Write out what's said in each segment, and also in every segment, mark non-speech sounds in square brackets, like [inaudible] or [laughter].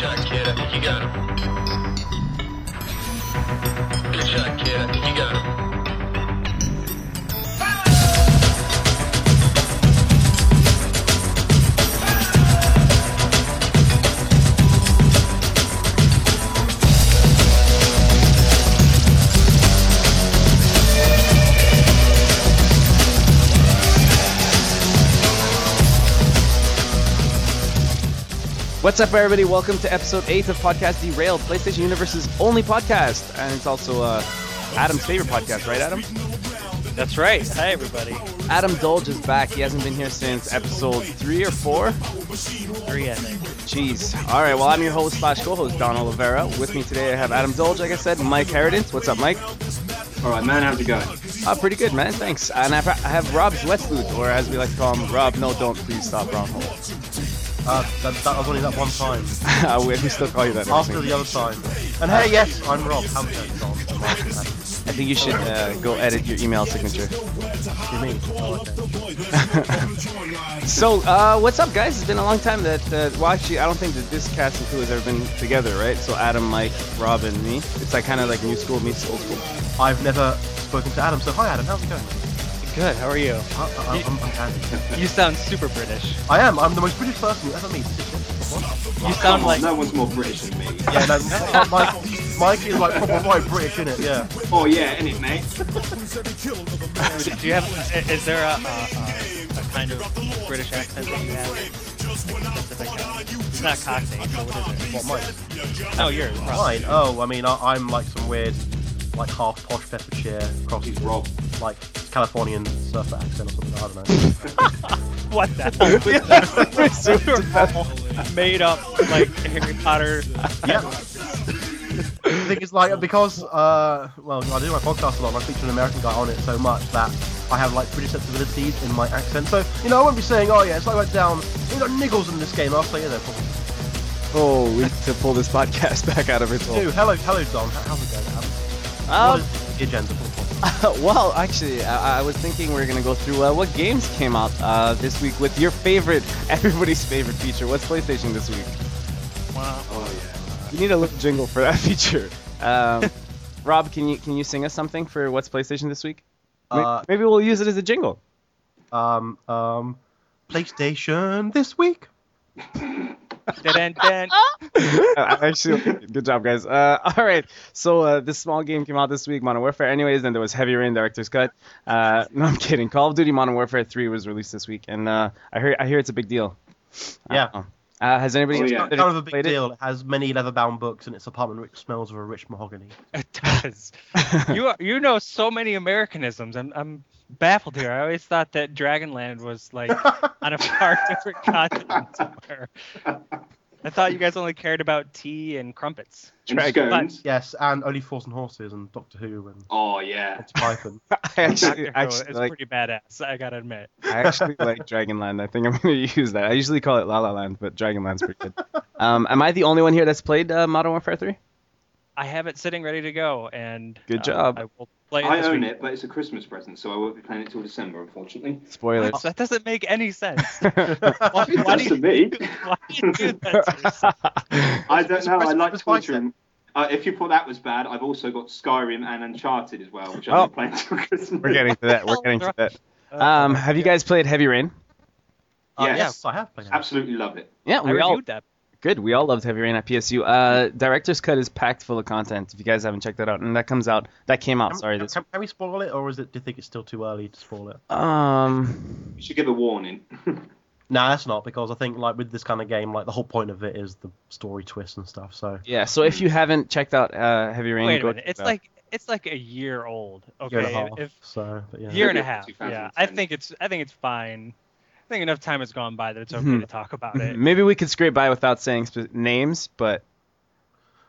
shot, kid. I think you got him. Good shot, kid. I think you got him. What's up, everybody? Welcome to episode 8 of Podcast Derailed, PlayStation Universe's only podcast. And it's also uh, Adam's favorite podcast, right, Adam? That's right. Hi, everybody. Adam Dolge is back. He hasn't been here since episode 3 or 4. Three, I think. Jeez. All right, well, I'm your host slash co host, Don Oliveira. With me today, I have Adam Dolge, like I said, Mike Herodins. What's up, Mike? All right, man, how's it going? Uh, pretty good, man. Thanks. And I I have Rob Zwetsloot, or as we like to call him, Rob, no, don't please stop, wrong hole. Uh, that, that was only that one time. [laughs] Uh, we still call you that. After the other time. And hey, yes, I'm Rob. Going, John? I think you should uh, go edit your email signature. You? Oh, okay. [laughs] So, uh, what's up, guys? It's been a long time that, uh, well, actually, I don't think that this cast and crew has ever been together, right? So, Adam, Mike, Rob, and me. It's like kind of like new school meets old school. I've never spoken to Adam, so hi Adam, how's it going? Good. How are you? I, I, I'm, I'm Andy. You sound super British. I am. I'm the most British person you ever meet. You sound Come on, like no one's more British than me. Yeah, no, Mike, Mike is like proper white British, isn't it? Yeah. Oh yeah, innit, mate? Do you have? Is there a, a, a, a kind of British accent that you have? It's not Cockney. So what is it? What, Mike? No, yours. probably. Mine? Oh, I mean, I, I'm like some weird, like half posh Bedfordshire cross He's Rob. like Californian surfer accent or something. I don't know. [laughs] What the hell? [laughs] Made up like Harry Potter. Yeah. the thing is, like, because, uh, well, I do my podcast a lot, and I speak to an American guy on it so much that I have, like, British sensibilities in my accent. So, you know, I won't be saying, oh, yeah, it's like I went down, you got niggles in this game. I'll say, yeah, they're probably. Oh, we need to pull this podcast [laughs] back out of its hole. Dude, hello, hello, Don. How- How's it going, Adam? Um, what is the agenda for the podcast? [laughs] well, actually, I, I was thinking we are going to go through uh, what games came out uh, this week with your favorite, [laughs] everybody's favorite feature. What's PlayStation this week? Wow. Oh yeah. You need a little jingle for that [laughs] feature. Um, Rob, can you can you sing us something for what's PlayStation this week? Uh, Maybe we'll use it as a jingle. Um, um, PlayStation this week? Dun-dun-dun. [laughs] Uh, Actually, good job, guys. Uh, [laughs] all right, so uh, this small game came out this week, Modern Warfare. Anyways, then there was Heavy Rain Director's Cut. Uh, [laughs] no, I'm kidding. Call of Duty Modern Warfare 3 was released this week, and uh, I hear I hear it's a big deal. Yeah. don't. Uh, has anybody Oh, yeah. that Kind of a big played it? deal. It has many leather-bound books in its apartment, which smells of a rich mahogany. It does. you are, you know so many Americanisms. I'm I'm baffled here. I always thought that Dragonland was like [laughs] on a far different continent somewhere. I thought you guys only cared about tea and crumpets. And Yes, and Only Fools and Horses and Doctor Who and Oh yeah. Monty Python. [laughs] I actually, Doctor actually is like pretty badass. I gotta admit. I actually like Dragonland. I think I'm going [laughs] to use that. I usually call it La La Land, but Dragonland's pretty good. Um, am I the only one here that's played uh, Modern Warfare 3? I have it sitting ready to go, and Good uh, job. I will play it I own week. it, but it's a Christmas present, so I won't be playing it till December, unfortunately. Spoilers. [laughs] That doesn't make any sense. It [laughs] why, do does to you, me. [laughs] why do you do that to yourself? I don't know. I like was torturing. Uh, if you thought that was bad, I've also got Skyrim and Uncharted as well, which Oh. I'm playing till Christmas. We're getting to that. We're getting to that. Uh, Um, have you guys played Heavy Rain? Uh, Yes. yes, I have played it. Absolutely love it. Yeah, I we all reviewed that. Good. We all loved Heavy Rain at PSU. Uh, Director's Cut is packed full of content. If you guys haven't checked that out, and that comes out, that came out. Can, Sorry, can, this. can, can we spoil it, or is it? Do you think it's still too early to spoil it? Um, You should give a warning. [laughs] No, that's not because I think like with this kind of game, like the whole point of it is the story twist and stuff. So yeah. So if you haven't checked out uh, Heavy Rain, Wait a go minute. It's out. like it's like a year old. Okay. year and a half. If so but yeah. year and a half. Yeah. I think it's I think it's fine. I think enough time has gone by that it's okay Mhm. to talk about it. Maybe we could scrape by without saying spe- names, but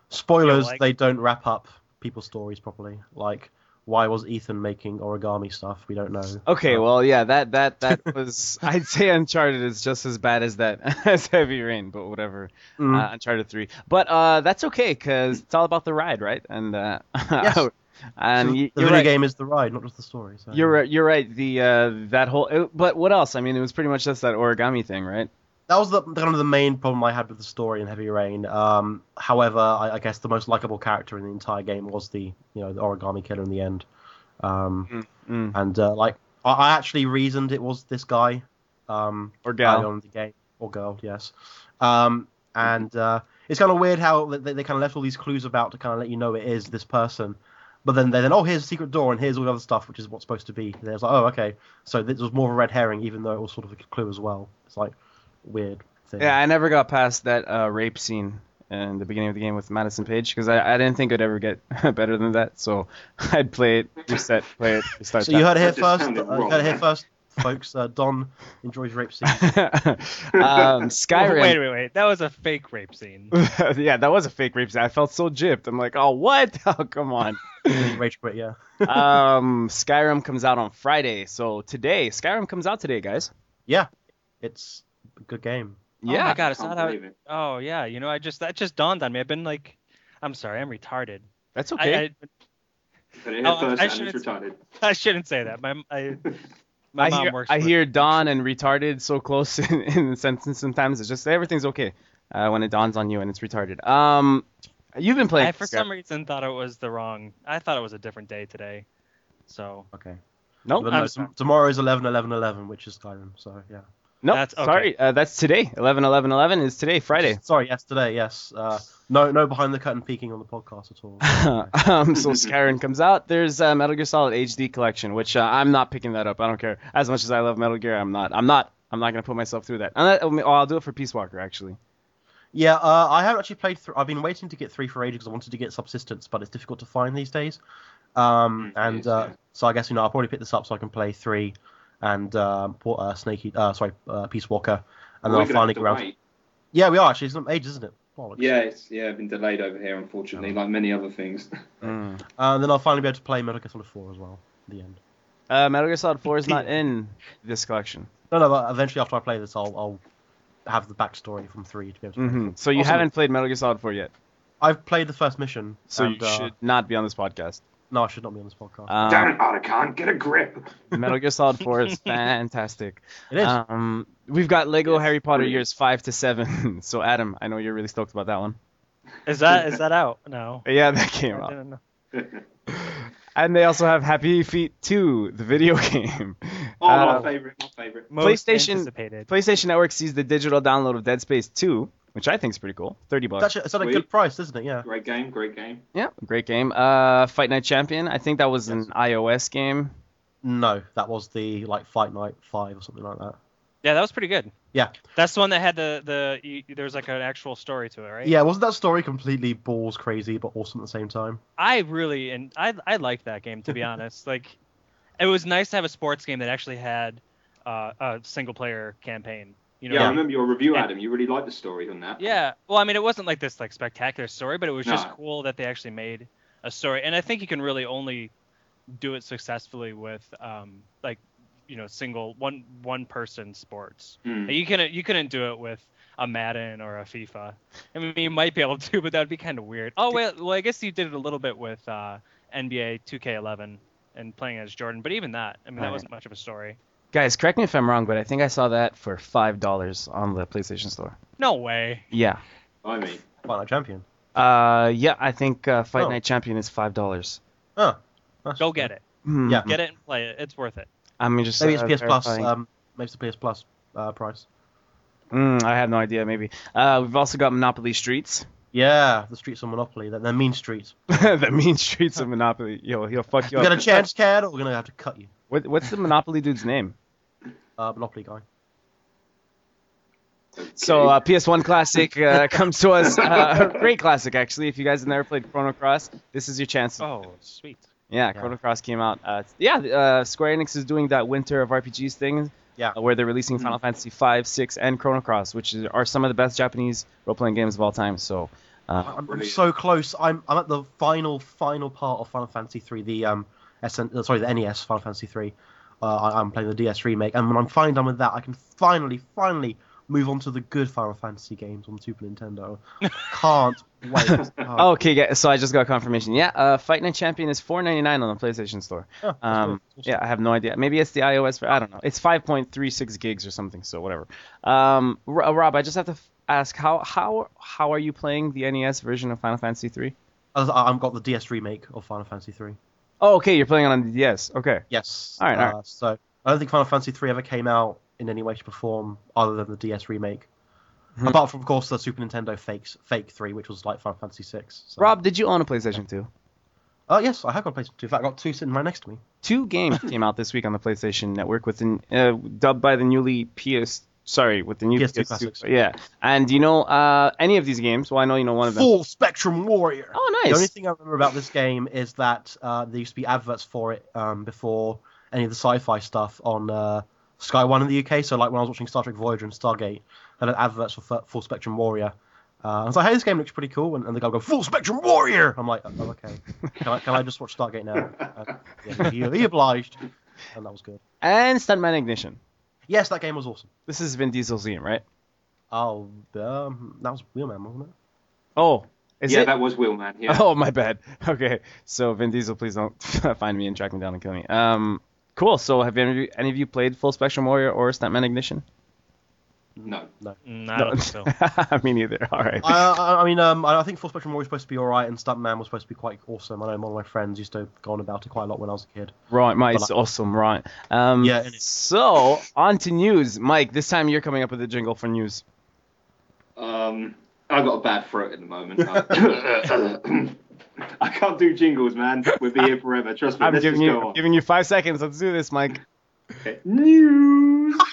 Spoilers: like- they don't wrap up people's stories properly. Like why was Ethan making origami stuff? We don't know. okay. Um, Well, yeah, that that that [laughs] was. I'd say Uncharted is just as bad as that [laughs] as Heavy Rain, but whatever. mm. uh, Uncharted 3. But uh, that's okay because it's all about the ride, right? And uh, [laughs] Yes. And So you, the video right. game is the ride, not just the story. So. You're right. You're right. The uh, that whole. It, but what else? I mean, it was pretty much just that origami thing, right? that was the kind of the main problem I had with the story in Heavy Rain. Um, however, I, I guess the most likable character in the entire game was the you know the origami killer in the end. Um, Mm. and uh, like I, I actually reasoned it was this guy. Um, Or gal. on the game or girl, yes. Um, and uh, it's kind of weird how they, they kind of left all these clues about to kind of let you know it is this person. But then, they're then, oh, here's a secret door, and here's all the other stuff, which is what's supposed to be. There's like, oh, okay. So this was more of a red herring, even though it was sort of a clue as well. It's like weird thing. Yeah, I never got past that uh, rape scene in the beginning of the game with Madison Paige because I, I didn't think it'd ever get [laughs] better than that. So [laughs] I'd play it, reset, play it, restart. So you heard it here first. sounded Uh, you wrong. heard it here first, folks. Uh, Don enjoys rape scenes. [laughs] um, Skyrim. Wait, wait, wait. That was a fake rape scene. [laughs] yeah, that was a fake rape scene. I felt so gypped. I'm like, oh, what? [laughs] Oh, come on. Rage quit, yeah. um, Skyrim comes out on Friday. So today, Skyrim comes out today, guys. Yeah, it's a good game. Yeah. Oh Yeah. my god, it's Can't not out. believe it. Oh yeah, you know, I just that just dawned on me. I've been like, I'm sorry, I'm retarded. That's okay. I, But it Oh, I shouldn't- retarded. I shouldn't say that. My I, my I, mom hear, works. I hear dawn and retarded so close [laughs] in, in the sentence sometimes. It's just everything's okay uh, when it dawns on you and it's retarded. Um, you've been playing. I for Sky- some reason thought it was the wrong. I thought it was a different day today. So Okay. Nope. No, sorry. tom- tomorrow is 11 11 11, which is Skyrim, so yeah. Nope. That's okay. Sorry. Uh, that's today. 11 11 11 is today, Friday. Sorry, yesterday. yes. Uh, no, no behind the curtain peeking on the podcast at all. [laughs] um, so Skyrim comes out. There's uh, Metal Gear Solid HD collection, which uh, I'm not picking that up. I don't care. As much as I love Metal Gear, I'm not. I'm not. I'm not gonna put myself through that. Unless, oh, I'll do it for Peace Walker actually. yeah, uh, I haven't actually played. Th- I've been waiting to get three for ages because I wanted to get Subsistence, but it's difficult to find these days. Um, Mm, and is, uh, yeah. so I guess you know I'll probably pick this up so I can play three and um, put, uh, Snakey. Uh, sorry, uh, Peace Walker, and then I'll finally get around. wait. Yeah, we are actually. It's not ages, isn't it? Bollocks. Yeah, it's yeah been delayed over here, unfortunately, like many other things. [laughs] Mm. Uh, and then I'll finally be able to play Metal Gear Solid 4 as well. At the end. Uh, Metal Gear Solid 4 is not [laughs] in this collection. No, no, but eventually after I play this, I'll, I'll have the backstory from three to be able to. play hmm four. So you Awesome. haven't played Metal Gear Solid 4 yet. I've played the first mission. So and, you uh, should not be on this podcast. No, I should not be on this podcast. Damn Um, it, Otacon, get a grip. [laughs] Metal Gear Solid 4 is [laughs] fantastic. it is. Um, we've got Lego Yes, Harry Potter brilliant. years five to seven. [laughs] so Adam, I know you're really stoked about that one. is that is that out? No. Yeah, that came I out. And they also have Happy Feet 2, the video game. Oh, Uh, my favorite, my favorite. Most PlayStation- anticipated. PlayStation Network sees the digital download of Dead Space 2, which I think is pretty cool. 30 it's bucks. actually it's at a sweet. good price, isn't it? Yeah. Great game, great game. Yeah, great game. Uh, Fight Night Champion, I think that was an iOS game. No, that was the like Fight Night Five or something like that. Yeah, that was pretty good. Yeah. That's the one that had the the you, there was like an actual story to it, right? Yeah, wasn't that story completely balls crazy but awesome at the same time? I really and I I liked that game to be [laughs] honest. Like, it was nice to have a sports game that actually had uh, a single player campaign. You know, yeah, I remember your review. Adam. You really liked the story on that. Yeah. Well, I mean, it wasn't like this like spectacular story, but it was just cool that they actually made a story. And I think you can really only do it successfully with um like you know single one one person sports. Hmm. You couldn't you couldn't do it with a Madden or a FIFA. I mean, you might be able to, but that would be kind of weird. Oh well, well, I guess you did it a little bit with uh, NBA 2K11 and playing as Jordan, but even that, I mean, that Right. wasn't much of a story. Guys, correct me if I'm wrong, but I think I saw that for $5 on the PlayStation Store. No way. Yeah. I mean, Fight Night Champion. Uh, yeah, I think uh, Fight Oh. Night Champion is $5. Oh. that's- Go get it. Hmm. Yeah. Get it and play it. It's worth it. I'm just Maybe it's uh, PS Plus. verifying. Um, maybe it's the PS Plus uh, price. Mm, I have no idea. Maybe. Uh, we've also got Monopoly Streets. Yeah, the streets of Monopoly. They're, they're mean streets. [laughs] the mean streets of Monopoly. Yo, he'll fuck you You up. got a chance, Cad, or we're gonna have to cut you. What, what's the Monopoly dude's name? Uh, Monopoly guy. So uh, PS1 classic uh, [laughs] comes to us. Uh, a [laughs] great classic, actually. If you guys have never played Chrono Cross, this is your chance. Oh, sweet. Yeah, Yeah. Chrono Cross came out. Uh, yeah, uh, Square Enix is doing that Winter of RPGs thing. Yeah. uh, where they're releasing Mhm. Final Fantasy V, 6, and Chrono Cross, which is, are some of the best Japanese role-playing games of all time. So, uh, I'm, I'm brilliant. so close. I'm I'm at the final final part of Final Fantasy 3. The um, SN, sorry, the NES Final Fantasy 3. Uh, I, I'm playing the DS remake, and when I'm finally done with that, I can finally finally move on to the good Final Fantasy games on Super Nintendo. [laughs] Can't wait. [laughs] Oh, Okay, yeah, so I just got confirmation. Yeah, uh, Fight Night Champion is 4.99 on the PlayStation Store. oh, Um, good. Yeah, I have no idea. Maybe it's the iOS. ver- I don't know. It's 5.36 gigs or something. So whatever. Um, R- uh, Rob, I just have to f- ask how how how are you playing the NES version of Final Fantasy 3? I- I've got the DS remake of Final Fantasy 3. Oh, okay, you're playing it on the DS. Okay. Yes. All right, all uh, So I don't think Final Fantasy 3 ever came out in any way, shape, or form other than the DS remake. Mhm. Apart from, of course, the Super Nintendo fakes, Fake 3, which was like Final Fantasy 6. So. Rob, did you own a PlayStation 2? Oh, yes, I have got a PlayStation 2. In fact, I got two sitting right next to me. Two games [laughs] came out this week on the PlayStation Network with uh, dubbed by the newly PS. Sorry, with the new PS2 PS2. classics. Yeah, and you know uh, any of these games? Well, I know you know one of them. Full Spectrum Warrior. Oh, nice. The only thing I remember about this game is that uh, there used to be adverts for it um, before any of the sci-fi stuff on uh, Sky One in the UK. So, like when I was watching Star Trek Voyager and Stargate, they had adverts for Full Spectrum Warrior. Uh, I was like, "Hey, this game looks pretty cool," and, and the guy will go, "Full Spectrum Warrior." I'm like, "Oh, okay. Can I, can I just watch Stargate now?" Uh, yeah, he, he obliged, and that was good. And Stuntman Ignition. Yes, that game was awesome. This is Vin Diesel's game, right? Oh, um, that was Wheelman, wasn't it? Oh, is yeah, it? that was Wheelman. Yeah. Oh, my bad. [laughs] Okay, so Vin Diesel, please don't [laughs] find me and track me down and kill me. Um, cool. So have any of you, any of you played Full Spectrum Warrior or Stuntman Ignition? No. no, I don't think so. [laughs] me neither. All right. I, I, I mean, um, I I think Full Spectrum was supposed to be alright, and Stuntman was supposed to be quite awesome. I know one of my friends used to go on about it quite a lot when I was a kid. Right, Mike, But it's I- awesome, right? Um, Yeah. So on to news, Mike. This time you're coming up with a jingle for news. Um, I got a bad throat at the moment. I [coughs] can't do jingles, man. We'll be here forever. Trust me. I'm Let's giving you go on. giving you five seconds. Let's do this, Mike. Okay. News. [laughs]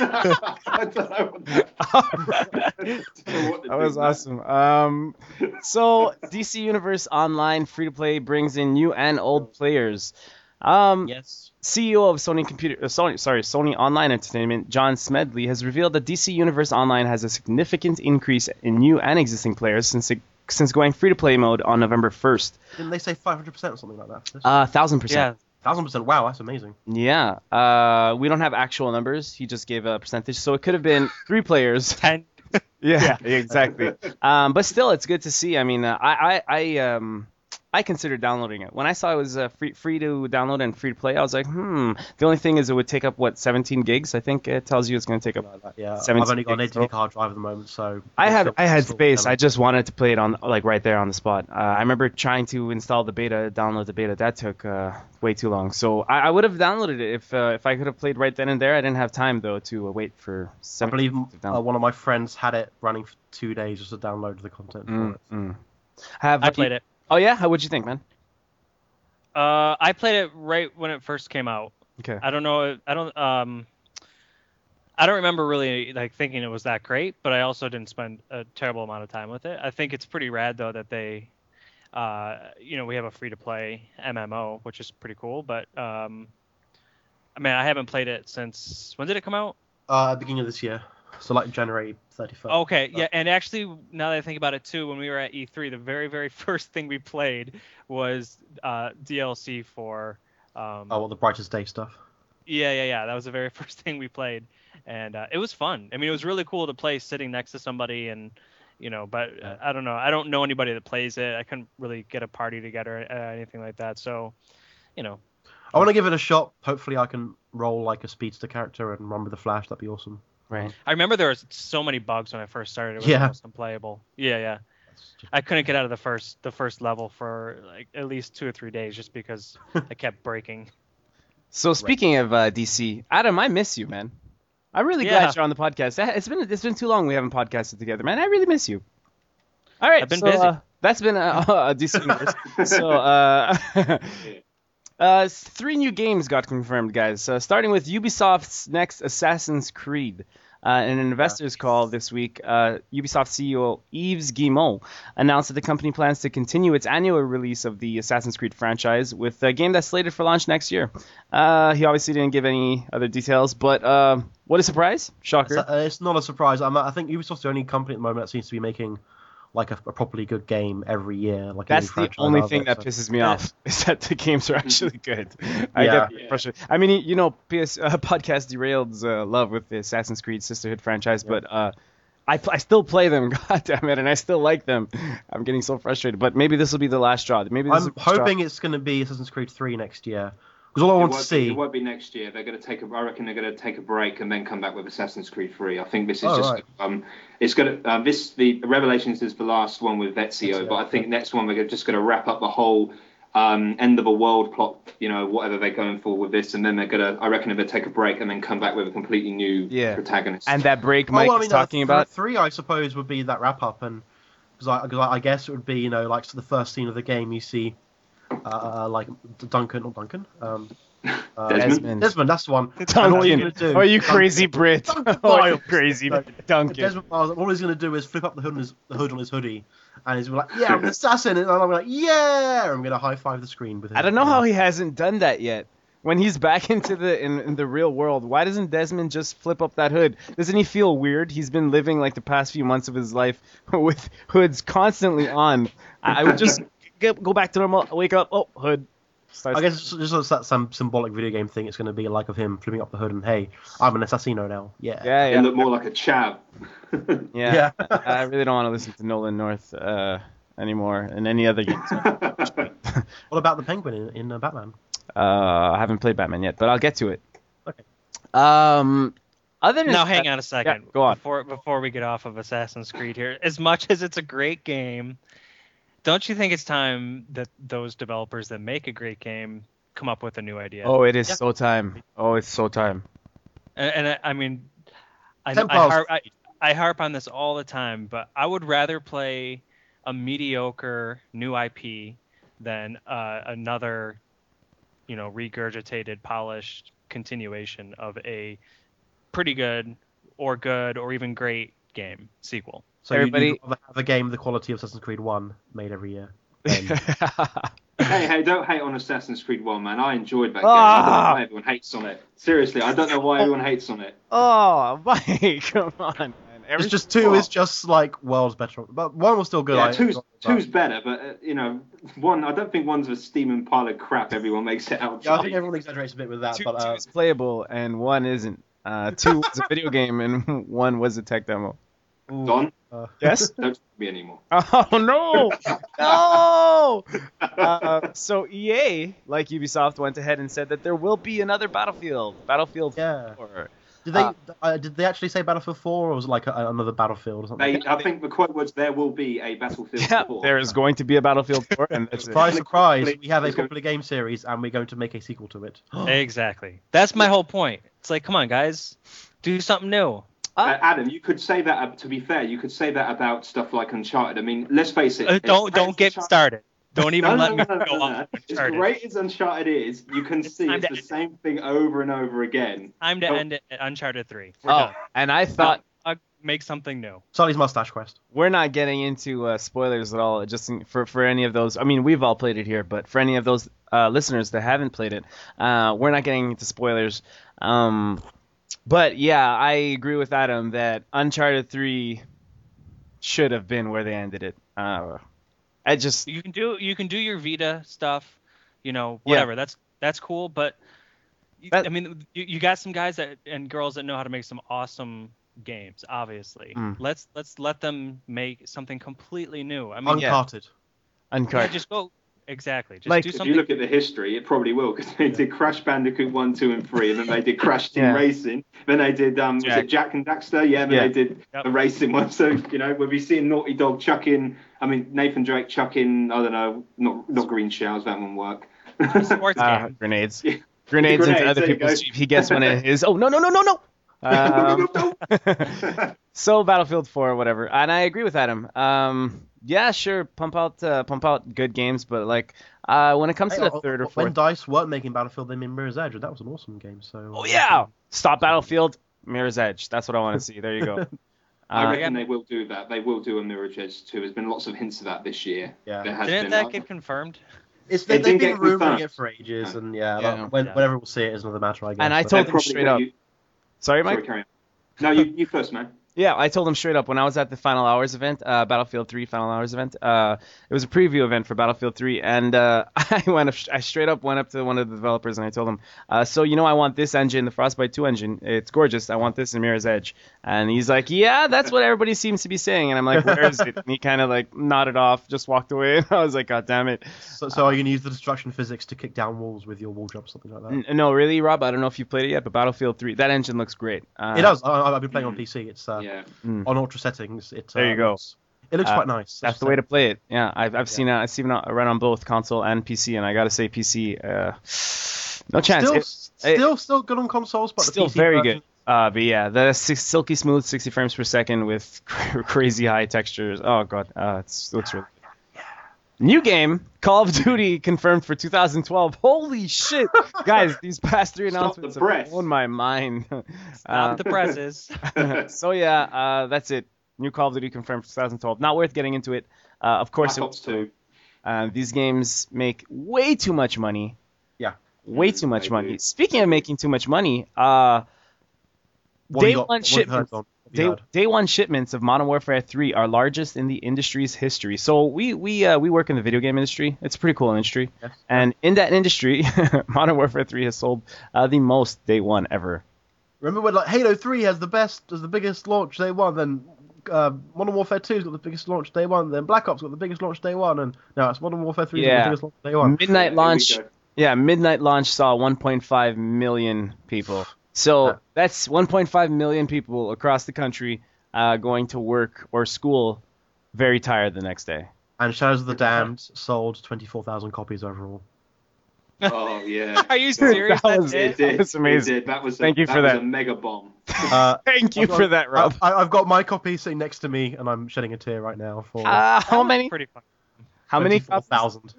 I don't know what that, I don't know what to that was awesome. Um, so DC Universe Online free to play brings in new and old players. Um, Yes. CEO of Sony Computer, uh, Sony, sorry, Sony Online Entertainment, John Smedley, has revealed that DC Universe Online has a significant increase in new and existing players since it, since going free to play mode on November 1st. Didn't they say 500% or something like that? Uh, thousand percent. Yeah, Thousand percent. Wow, that's amazing. Yeah. Uh, we don't have actual numbers. He just gave a percentage, so it could have been three [laughs] players. [laughs] ten. [laughs] Yeah, exactly. um, but still, it's good to see. I mean, uh, I, I, I, um, I considered downloading it when I saw it was uh, free, free to download and free to play. I was like, hmm. The only thing is, it would take up what 17 gigs. I think it tells you it's going to take up. Like that, yeah. I've only got an 8 GB hard drive at the moment, so. I it's had still- I had space. I just wanted to play it on like right there on the spot. Uh, I remember trying to install the beta, download the beta. That took uh, way too long. So I, I would have downloaded it if uh, if I could have played right then and there. I didn't have time though to uh, wait for. I believe uh, one of my friends had it running for two days just to download the content for Mm, it. mm. Have I you- played it. Oh yeah, how would you think, man? Uh, I played it right when it first came out. Okay. I don't know. I don't. Um, I don't remember really like thinking it was that great, but I also didn't spend a terrible amount of time with it. I think it's pretty rad though that they, uh, you know, we have a free to play MMO, which is pretty cool. But um, I mean, I haven't played it since when did it come out? Uh, beginning of this year. So, like January 31st. Okay, yeah, and actually, now that I think about it too, when we were at E3, the very, very [laughs] first thing we played was uh, DLC for. Um, Oh, well, the Brightest Day stuff. Yeah, yeah, yeah. That was the very [laughs] first thing we played, and uh, it was fun. I mean, it was really cool to play sitting next to somebody, and you know. But uh, I don't know. I don't know anybody that plays it. I couldn't really get a party together, uh, anything like that. So, you know. I want to give it a shot. Hopefully, I can roll like a speedster character and run with the Flash. That'd be awesome. Right. I remember there was so many bugs when I first started. It was Yeah. almost unplayable. Yeah, yeah. I couldn't get out of the first the first level for like at least two or three days just because [laughs] I kept breaking. So speaking of uh, DC, Adam, I miss you, man. I'm really Yeah. glad you're on the podcast. Uh, It's been it's been too long we haven't podcasted together, man. I really miss you. All right, I've been so, busy. Uh, that's been [laughs] a, a DC universe. so [laughs] uh, uh, three new games got confirmed, guys. Uh, starting with Ubisoft's next Assassin's Creed. Uh, in an investors call this week, uh, Ubisoft CEO Yves Guillemot announced that the company plans to continue its annual release of the Assassin's Creed franchise with a game that's slated for launch next year. Uh, he obviously didn't give any other details, but uh, what a surprise! Shocker. It's, uh, it's not a surprise. I'm, I think Ubisoft's the only company at the moment that seems to be making like a, a properly good game every year. Like That's the only thing there, that so- pisses me Yeah. off [laughs] is that the games are actually [laughs] good. I Yeah. get Yeah. frustrated. I mean, you know, PS uh, podcast derailed's uh, love with the Assassin's Creed Sisterhood franchise, but uh, I I still play them. [laughs] God damn it, and I still like them. I'm getting so frustrated. But maybe this will be the last straw. Maybe this I'm will be straw. hoping it's going to be Assassin's Creed 3 next year. Because all I It want to won't, be, it won't be next year. They're going to take a. I reckon they're going to take a break and then come back with Assassin's Creed 3. I think this is Oh, just. right. Um, it's going to. Um, this the Revelations is the last one with Ezio, Ezio, but I think next one we're just going to wrap up the whole um, end of a world plot. You know, whatever they're going for with this, and then they're going to. I reckon they're going to take a break and then come back with a completely new Yeah. protagonist. And that break Oh, Mike well, I is mean, uh, talking th- about. Three, I suppose, would be that wrap up, and because I, I guess it would be, you know, like so the first scene of the game, you see, uh, like Duncan, or Duncan, um, uh, [laughs] Desmond? Desmond. Desmond, that's the one. And all you're Duncan. gonna do- Oh, you crazy Brit. Duncan [laughs] Oh, you crazy No, Duncan. Desmond Miles, all he's gonna do is flip up the hood on his the hood on his hoodie, and he's like, "Yeah, I'm an assassin," and I'm like, "Yeah!" I'm gonna high five the screen with him. I don't know how he hasn't done that yet. When he's back [laughs] into the in, in the real world, why doesn't Desmond just flip up that hood? Doesn't he feel weird? He's been living like the past few months of his life with hoods constantly on. I, I would just get, go back to normal. Wake up, oh hood. Starts, I guess it's just, just that some symbolic video game thing. It's going to be like of him flipping up the hood and hey, I'm an assassino now. Yeah. yeah, They yeah, look more like a chav. [laughs] yeah. I really don't want to listen to Nolan North uh, anymore in any other games. [laughs] What about the penguin in, in uh, Batman? Uh, I haven't played Batman yet, but I'll get to it. Okay. Um, other than Now, that- hang on a second. Yeah, go on. Before before we get off of Assassin's Creed here, as much as it's a great game, don't you think it's time that those developers that make a great game come up with a new idea? Oh, it is Yeah. so time. Oh, it's so time. And, and I, I mean, I, I, harp, I, I harp on this all the time, but I would rather play a mediocre new IP than uh, another, you know, regurgitated, polished continuation of a pretty good or good or even great game sequel. So Everybody- you, you'd rather have a game the quality of Assassin's Creed One made every year. [laughs] hey, hey, don't hate on Assassin's Creed 1, man. I enjoyed that game. I Ah. don't know why everyone hates on it. Seriously, I don't know why everyone hates on it. oh, Mike, [laughs] come on, man. Every- it's just two is just like worlds better, but one was still good. Yeah, I- two's, two's better, but, uh, you know, one, I don't think one's a steaming pile of crap everyone makes it out Yeah, I think everyone exaggerates a bit with that, two, but two uh, is playable and one isn't. Uh, two was a video [laughs] game and one was a tech demo. ooh, Don, uh, Yes? [laughs] don't talk to me anymore. [laughs] Oh no! [laughs] No! Uh, so EA, like Ubisoft, went ahead and said that there will be another Battlefield. Battlefield Yeah. 4. Did they Uh, uh, did they actually say Battlefield 4 or was it like a, another Battlefield or something? They, I think the quote was, there will be a Battlefield Yeah, 4. there is going to be a Battlefield 4, and that's it. Surprise, surprise! We have a It's gonna- popular game series and we're going to make a sequel to it. [gasps] Exactly. That's my whole point. It's like, come on, guys, do something new. Uh, Adam, you could say that. uh, To be fair, you could say that about stuff like Uncharted. I mean, let's face it. Uh, don't don't get Uncharted- started. Don't even No, no, let no, me no, no, go no, on. As great as Uncharted is, you can It's see time it's to- the same thing over and over again. Time to Oh. end it at Uncharted 3. We're Oh, done. and I thought I'll make something new. Sully's Mustache Quest. we're not getting into uh, spoilers at all. Just for for any of those. I mean, we've all played it here, but for any of those uh, listeners that haven't played it, uh, we're not getting into spoilers. Um, but yeah, I agree with Adam that Uncharted Three should have been where they ended it. Uh, I just You can do you can do your Vita stuff, you know, Yeah. whatever. That's that's cool, but That- I mean, you, you got some guys that and girls that know how to make some awesome games. Obviously, Mm. let's let's let them make something completely new. I mean, yeah, Uncharted. yeah, Uncharted. just go exactly. Just Like, do if If something. you look at the history, it probably will because they did Crash Bandicoot one, two, and three, and then they did Crash Team Yeah. Racing. Then they did um, was Jak. it Jak and Daxter? Yeah. Then Yeah. they did Yep. the racing one. So you know, we'll be seeing Naughty Dog chucking. I mean, Nathan Drake chucking. I don't know, not not green shells. That won't work. sports Uh, game. grenades. Yeah. Grenades into other people's. Jeep. He gets one in his. [laughs] Oh no no no no no. Um, [laughs] [laughs] so Battlefield 4, whatever, and I agree with Adam. Um, yeah, sure, pump out, uh, pump out good games, but like, uh, when it comes to the uh, third or fourth, when Dice weren't making Battlefield, they made Mirror's Edge, and that was an awesome game. So. oh yeah, stop Battlefield, Mirror's Edge. That's what I want to see. There you go. [laughs] I Uh, reckon they will do that. They will do a Mirror's Edge too. There's been lots of hints of that this year. Yeah. There has Didn't been. that uh, get confirmed? It's, It they, they've been get rumoring confirmed. it for ages, and yeah, Yeah. like, when, Yeah. whenever we'll see it is another matter, I guess. And I told they'll him probably straight up. you- Sorry, Sorry, Mike. carry on. No, you, you first, man. Yeah, I told him straight up when I was at the Final Hours event, uh, Battlefield 3 Final Hours event. Uh, it was a preview event for Battlefield 3, and uh, [laughs] I went, up, I straight up went up to one of the developers and I told him, uh, so you know, I want this engine, the Frostbite 2 engine. It's gorgeous. I want this in Mirror's Edge. And he's like, yeah, that's what everybody seems to be saying. And I'm like, where is it? And he kind of like nodded off, just walked away. [laughs] And I was like, god damn it. So, so are you gonna use the destruction physics to kick down walls with your wall jump, something like that? N- no, really, Rob. I don't know if you played it yet, but Battlefield 3, that engine looks great. Uh, it does. I, I've been playing on PC. It's uh, Yeah. on ultra settings. It, There uh, you go. looks- It looks Uh, quite nice. That's the way to play it. Yeah, I've, I've seen it. I've seen it run on both console and PC, and I gotta say PC, uh, no chance. Still, It- still, still good on consoles, but still the PC very version- good. Uh, but yeah, the silky smooth 60 frames per second with [laughs] crazy high textures. Oh god, uh, it's, it looks really. Good. New game, Call of Duty confirmed for 2012. Holy shit, [laughs] guys! These past three announcements the have blown my mind. [laughs] Stop Uh, the presses. [laughs] so yeah, uh, that's it. New Call of Duty confirmed for 2012. Not worth getting into it. Uh, of course, Black it, Ops 2. uh, these games make way too much money. Yeah. Way too much they money. Speaking of making too much money, uh, What have day you one what have you heard, shipments. Don? What have you Day, heard? day one shipments of Modern Warfare 3 are largest in the industry's history. So we we uh, we work in the video game industry. It's a pretty cool industry, Yes. and in that industry, [laughs] Modern Warfare 3 has sold uh, the most day one ever. Remember when like Halo 3 has the best, has the biggest launch day one, then uh, Modern Warfare 2's got the biggest launch day one, then Black Ops got the biggest launch day one, and now it's Modern Warfare 3's Yeah. the biggest launch day one. Midnight launch. Yeah, midnight launch saw 1.5 million people. So Yeah. that's 1.5 million people across the country uh, going to work or school very tired the next day. And Shadows of the Damned sold 24,000 copies overall. Oh yeah. [laughs] Are you serious? That That was- It did. That's amazing. It did. That was. A, Thank you that for was that. a mega bomb. Uh, [laughs] Thank you got- for that, Rob. I, I've got my copy sitting next to me, and I'm shedding a tear right now for Uh, how many? Pretty fun. How many? copies? 24,000.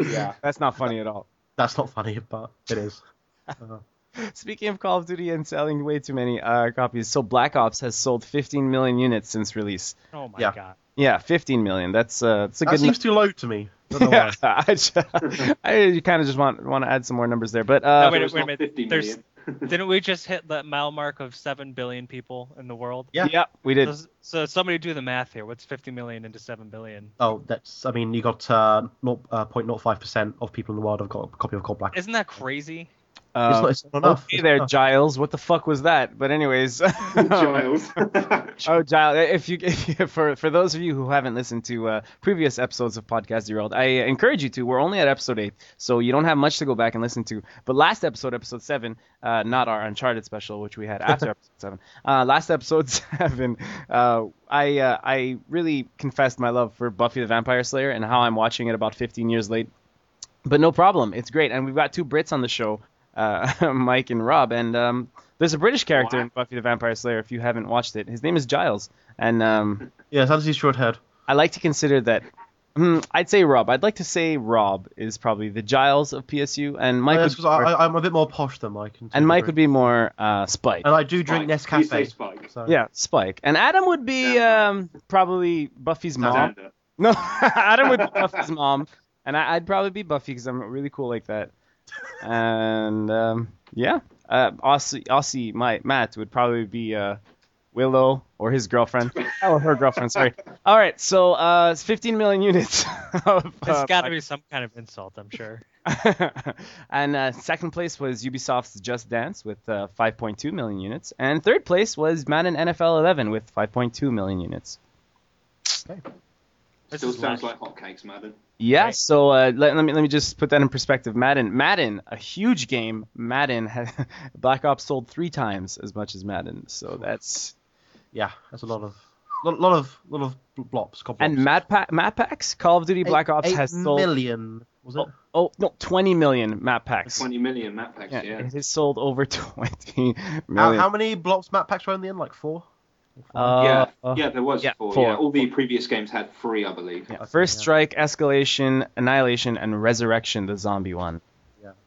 [laughs] yeah, that's not funny at all. That's not funny, but it is. Uh, [laughs] Speaking of Call of Duty and selling way too many uh, copies, so Black Ops has sold 15 million units since release. Oh my Yeah. god. Yeah, 15 million. That's uh, that's a that good. seems too low to me. I [laughs] don't know why. yeah, [laughs] I, just, I kind of just want want to add some more numbers there, but uh, No, wait, It's wait a minute. There's- Didn't we just hit the mile mark of seven billion people in the world? Yeah. yeah, we did. So, so somebody do the math here. What's 50 million into seven billion? Oh, that's. I mean, you got uh, 0, uh, 0.05% of people in the world have got a copy of Cold Black. Isn't that crazy? Uh, it's not, enough. Okay there, enough. Giles. What the fuck was that? But anyways. [laughs] Giles. [laughs] Oh, Giles, if you, if [laughs] you for for those of you who haven't listened to uh, previous episodes of Podcast World, I encourage you to. We're only at episode eight, so you don't have much to go back and listen to. But last episode, episode seven, uh, not our Uncharted special, which we had after episode seven. Uh, last episode seven, uh, I uh, I really confessed my love for Buffy the Vampire Slayer and how I'm watching it about 15 years late. But no problem, it's great, and we've got two Brits on the show, uh, [laughs] Mike and Rob, and um, there's a British character Wow. in Buffy the Vampire Slayer. If you haven't watched it, his name is Giles, and um, Yes, that's his short head. I like to consider that. Hmm, I'd say Rob. I'd like to say Rob is probably the Giles of PSU, and Mike Yes, would, 'cause I, I, I'm a bit more posh than Mike. and Mike would be more uh, Spike. And I do drink Spike. You say Nescafe. Spike. So. Yeah, Spike. And Adam would be Yeah. um, probably Buffy's mom. Xander. [laughs] No, [laughs] Adam would be Buffy's mom, and I, I'd probably be Buffy because I'm really cool like that. And um, yeah, uh, Aussie, Aussie, my Matt would probably be uh, Willow or his girlfriend. Oh, her girlfriend. Sorry. [laughs] All right, so uh, it's 15 million units. [laughs] Of, There's uh, got to be some kind of insult, I'm sure. [laughs] and uh, second place was Ubisoft's Just Dance with uh, 5.2 million units, and third place was Madden NFL 11 with 5.2 million units. This Still sounds last- like hotcakes, Madden. Yeah, Right. so uh, let, let me let me just put that in perspective. Madden, Madden, a huge game. Madden, [laughs] had, Black Ops sold three times as much as Madden, so that's Yeah, that's a lot of, lot, lot of, lot of blops. cop and blops. map pack, map packs. Call of Duty Black Eight- Ops eight has sold million, was it? oh, oh no, 20 million map packs. 20 million map packs, Yeah, yeah. it has sold over [laughs] 20 How, how many blops map packs were in the end? Like four. Uh, yeah, uh, yeah, there was yeah, four. four. Yeah, all the previous games had three, I believe. yeah, Okay, First yeah. Strike, Escalation, Annihilation, and Resurrection, the zombie one.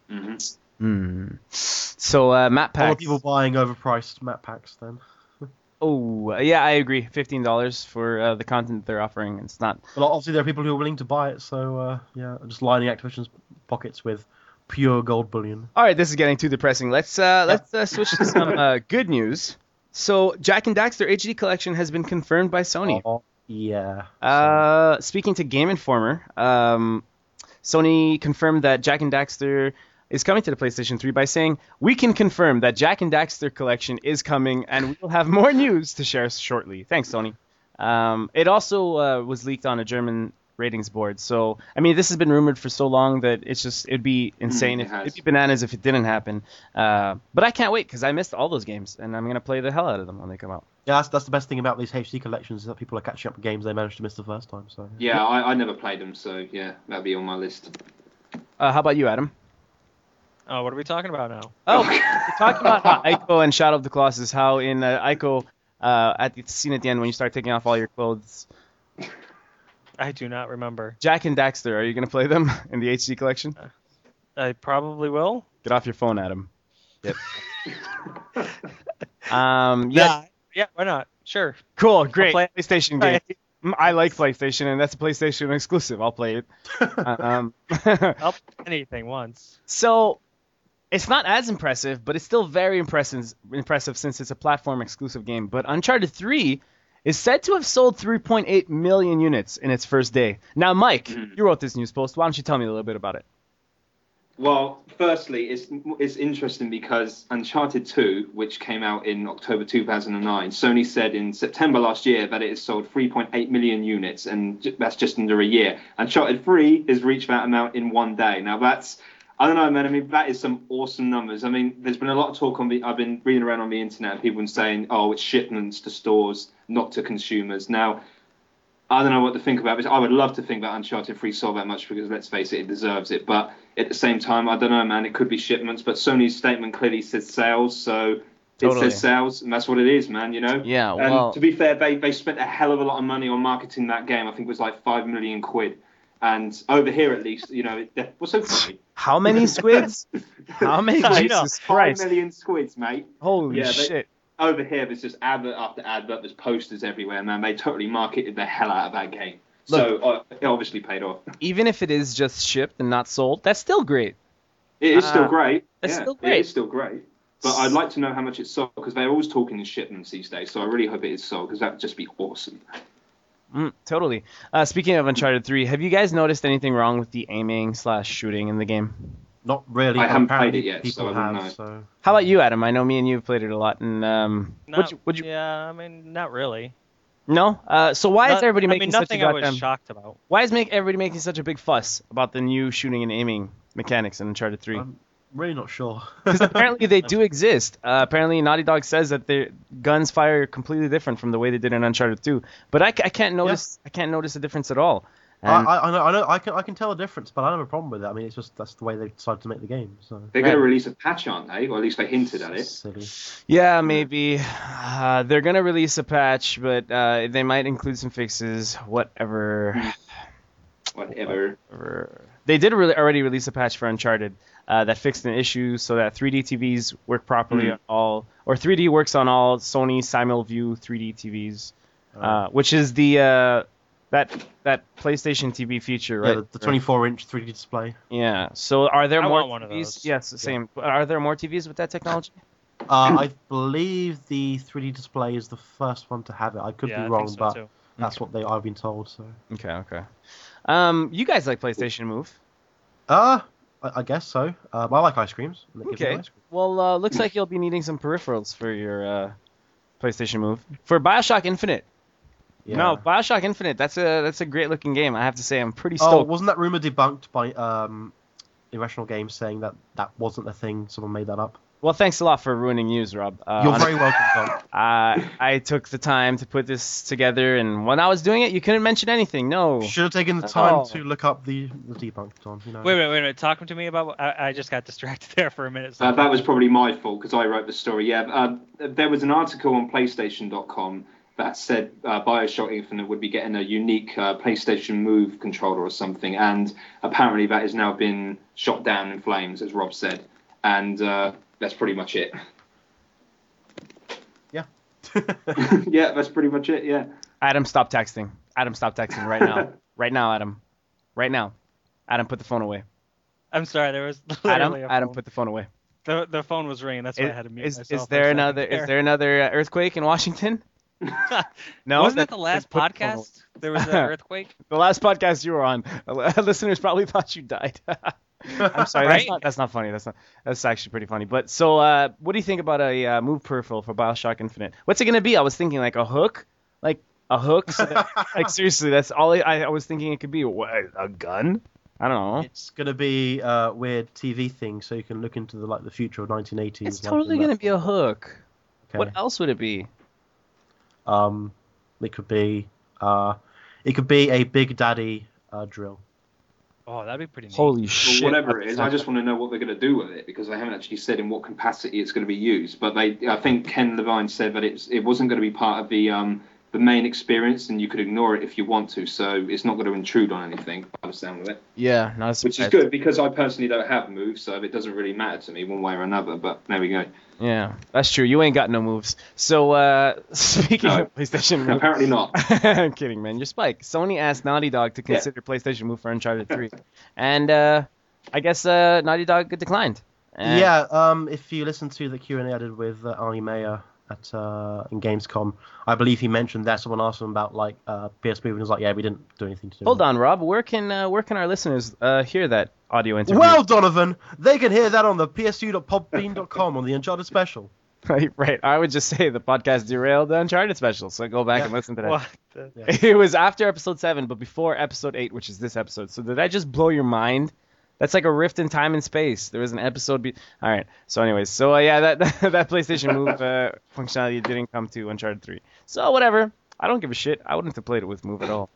hmm Hmm. So uh, map A lot of people buying overpriced map packs then. [laughs] Oh, yeah, I agree. Fifteen dollars for uh, the content they're offering. It's not. Well, obviously there are people who are willing to buy it, so uh, yeah, just lining Activision's pockets with pure gold bullion. All right, this is getting too depressing. Let's uh, let's uh, switch to some uh, good news. So Jak and Daxter HD collection has been confirmed by Sony. Oh, yeah. Uh, speaking to Game Informer, um, Sony confirmed that Jak and Daxter is coming to the PlayStation 3 by saying, "We can confirm that Jak and Daxter collection is coming, and we will have more news to share shortly." Thanks, Sony. Um, it also uh, was leaked on a German ratings board, so I mean, this has been rumored for so long that it's just it'd be insane it if has. it'd be bananas if it didn't happen. Uh, but I can't wait because I missed all those games, and I'm gonna play the hell out of them when they come out. Yeah, that's, that's the best thing about these HD collections is that people are catching up with games they managed to miss the first time. So Yeah, I, I never played them, so yeah, that'd be on my list. Uh, how about you, Adam? Oh, what are we talking about now? Oh, we're talking about how Ico and Shadow of the Colossus. How in uh, Ico, uh, at the scene at the end when you start taking off all your clothes, I do not remember. Jak and Daxter. Are you gonna play them [laughs] in the HD collection? I probably will. Get off your phone, Adam. Yep. [laughs] um. Yeah. Yeah, why not? Sure. Cool. Great. play PlayStation game. Mm, I like PlayStation, and that's a PlayStation exclusive. I'll play it. [laughs] um. I'll anything once. So it's not as impressive, but it's still very impressive impressive since it's a platform exclusive game. But Uncharted 3 is said to have sold 3.8 million units in its first day. Now, Mike, Mhm. you wrote this news post. Why don't you tell me a little bit about it? Well, firstly, it's it's interesting because Uncharted 2, which came out in October 2009, Sony said in September last year that it has sold 3.8 million units, and that's just under a year. Uncharted 3 has reached that amount in one day. Now that's I don't know, man. I mean, that is some awesome numbers. I mean, there's been a lot of talk on the. I've been reading around on the internet, and people been saying, "Oh, it's shipments to stores, not to consumers." Now, I don't know what to think about this. I would love to think that Uncharted 3 sold that much because let's face it, it deserves it. But at the same time, I don't know, man. It could be shipments, but Sony's statement clearly says sales, so Totally. it says sales, and that's what it is, man. You know. Yeah, And well, to be fair, they they spent a hell of a lot of money on marketing that game. I think it was like five million quid. And over here, at least, you know, it, what's so funny? how many [laughs] squids? How many? Know. Jesus Christ! million squids, mate. Holy Yeah, they- shit! Over here, there's just advert after advert. There's posters everywhere, man. They totally marketed the hell out of that game. So uh, it obviously paid off. [laughs] Even if it is just shipped and not sold, that's still great. It is still Uh, great. it's yeah, still great. It is still great. But I'd like to know how much it's sold because they're always talking in shipments these days. So I really hope it is sold because that would just be awesome. Mm, totally. Uh, speaking of Uncharted 3, have you guys noticed anything wrong with the aiming slash shooting in the game? not really. I haven't apparently played it yet, People so I have. know. So How about you, Adam? I know me and you have played it a lot, and um, Not, would you, would you? Yeah, I mean, not really. No. Uh, so why is Not- everybody I making mean, such a nothing I was shocked about. Why is make everybody making such a big fuss about the new shooting and aiming mechanics in Uncharted 3? I'm really not sure. Because apparently they [laughs] do exist. Uh, apparently Naughty Dog says that their guns fire completely different from the way they did in Uncharted 2. But I, I can't notice I can't notice a difference at all. I, And- I, I know, I know, I can, I can tell a difference, but I don't have a problem with it. I mean, it's just that's the way they decided to make the game. So They're going Right. to release a patch, aren't they? Or at least they hinted at it. silly. Yeah, maybe. Uh, they're gonna release a patch, but uh, they might include some fixes. Whatever. Whatever. Whatever. They did really already release a patch for Uncharted uh, that fixed an issue so that 3D TVs work properly Mhm. on all, or 3D works on all Sony SimulView 3D TVs, uh, which is the uh, that that PlayStation TV feature, right? the, the 24 inch 3D display. Yeah. So are there I more want one of TVs? those. Yes, the same. Are there more TVs with that technology? Uh, I believe the 3D display is the first one to have it. I could yeah, be wrong, so but too. that's what they I've been told. So, Okay, okay. Um, you guys like PlayStation Move? uh, I, I guess so. Um, I like ice creams. and it gives me Okay. ice cream. Well, uh, looks like you'll be needing some peripherals for your uh, PlayStation Move for Bioshock Infinite. Yeah. No, Bioshock Infinite. That's a that's a great looking game. I have to say, I'm pretty Oh, stoked. wasn't that rumor debunked by um, Irrational Games saying that that wasn't a thing? Someone made that up. Well, thanks a lot for ruining news, Rob. Uh, You're very welcome, Tom. [laughs] uh, I took the time to put this together, and when I was doing it, you couldn't mention anything. No. Should have taken the time Oh. to look up the, the debunk, Tom. You know. Wait, wait, wait, wait. Talking to me about. I, I just got distracted [laughs] there for a minute. So. Uh, that was probably my fault because I wrote the story. Yeah, uh, there was an article on PlayStation.com that said uh, Bioshock Infinite would be getting a unique uh, PlayStation Move controller or something, and apparently that has now been shot down in flames, as Rob said, and uh, that's pretty much it. [laughs] yeah, [laughs] yeah, that's pretty much it. Yeah. Adam, stop texting. Adam, stop texting right now. [laughs] right now, Adam. Right now. Adam, put the phone away. I'm sorry. There was Adam, literally a Adam, put the phone away. The the phone was ringing. That's why I had to mute is, myself. is for there another is there another uh, earthquake in Washington? No, Wasn't that- it the last podcast? There was an earthquake. The last podcast you were on, listeners probably thought you died. [laughs] I'm sorry, that's not that's not funny. That's not that's actually pretty funny. But so, uh, what do you think about a uh, move peripheral for Bioshock Infinite? What's it gonna be? I was thinking like a hook, like a hook. So that, [laughs] like seriously, that's all I, I was thinking it could be. What, a gun? I don't know. It's gonna be a weird TV thing, so you can look into the like the future of 1980s. It's totally gonna be a hook. okay. What else would it be? Um, it could be uh, it could be a Big Daddy uh, drill. Oh, that'd be pretty neat. Holy Well, shit! whatever it is, I just want to know what they're going to do with it because they haven't actually said in what capacity it's going to be used. But they, I think Ken Levine said that it's it wasn't going to be part of the um the main experience, and you could ignore it if you want to. So it's not going to intrude on anything. By the sound of it, yeah, not which is good because I personally don't have moves, so it doesn't really matter to me one way or another. But there we go. Yeah, that's true. You ain't got no moves. So uh, [laughs] speaking No. of PlayStation [laughs] moves, Apparently not. [laughs] I'm kidding, man. You're Spike. Sony asked Naughty Dog to Yeah. consider PlayStation move for Uncharted 3, and uh, I guess uh, Naughty Dog declined. And- Yeah, um, if you listen to the Q and A I did with uh, Arne Meyer at uh, in Gamescom, I believe he mentioned that someone asked him about like uh, PS Move and he was like, yeah, we didn't do anything to do. Hold with it." on, Rob. Where can uh, where can our listeners uh, hear that audio interview? Well, Donovan, they can hear that on the psu.podbean.com on the Uncharted special. [laughs] right, right. I would just say the podcast derailed the Uncharted special, so go back Yeah. and listen to that. What? the- [laughs] It was after episode seven, but before episode eight, which is this episode. So did I just blow your mind? That's like a rift in time and space. There was an episode. Be- All right. So, anyways, so uh, yeah, that [laughs] that PlayStation Move uh, [laughs] functionality didn't come to Uncharted 3. So whatever. I don't give a shit. I wouldn't have played it with Move at all.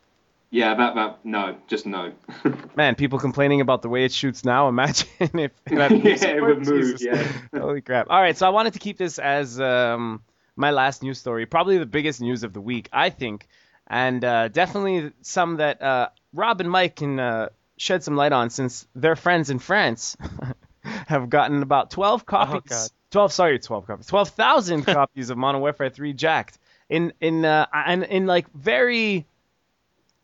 Yeah, that that no, just no. [laughs] Man, people complaining about the way it shoots now. Imagine if that yeah, it would move. Yeah. Holy crap. All right, so I wanted to keep this as um, my last news story, probably the biggest news of the week, I think, and uh, definitely some that uh, Rob and Mike can uh, shed some light on since their friends in France [laughs] have gotten about 12 copies. God. 12, sorry, 12 copies. 12,000 [laughs] copies of Modern Warfare 3 jacked in in uh, and in like very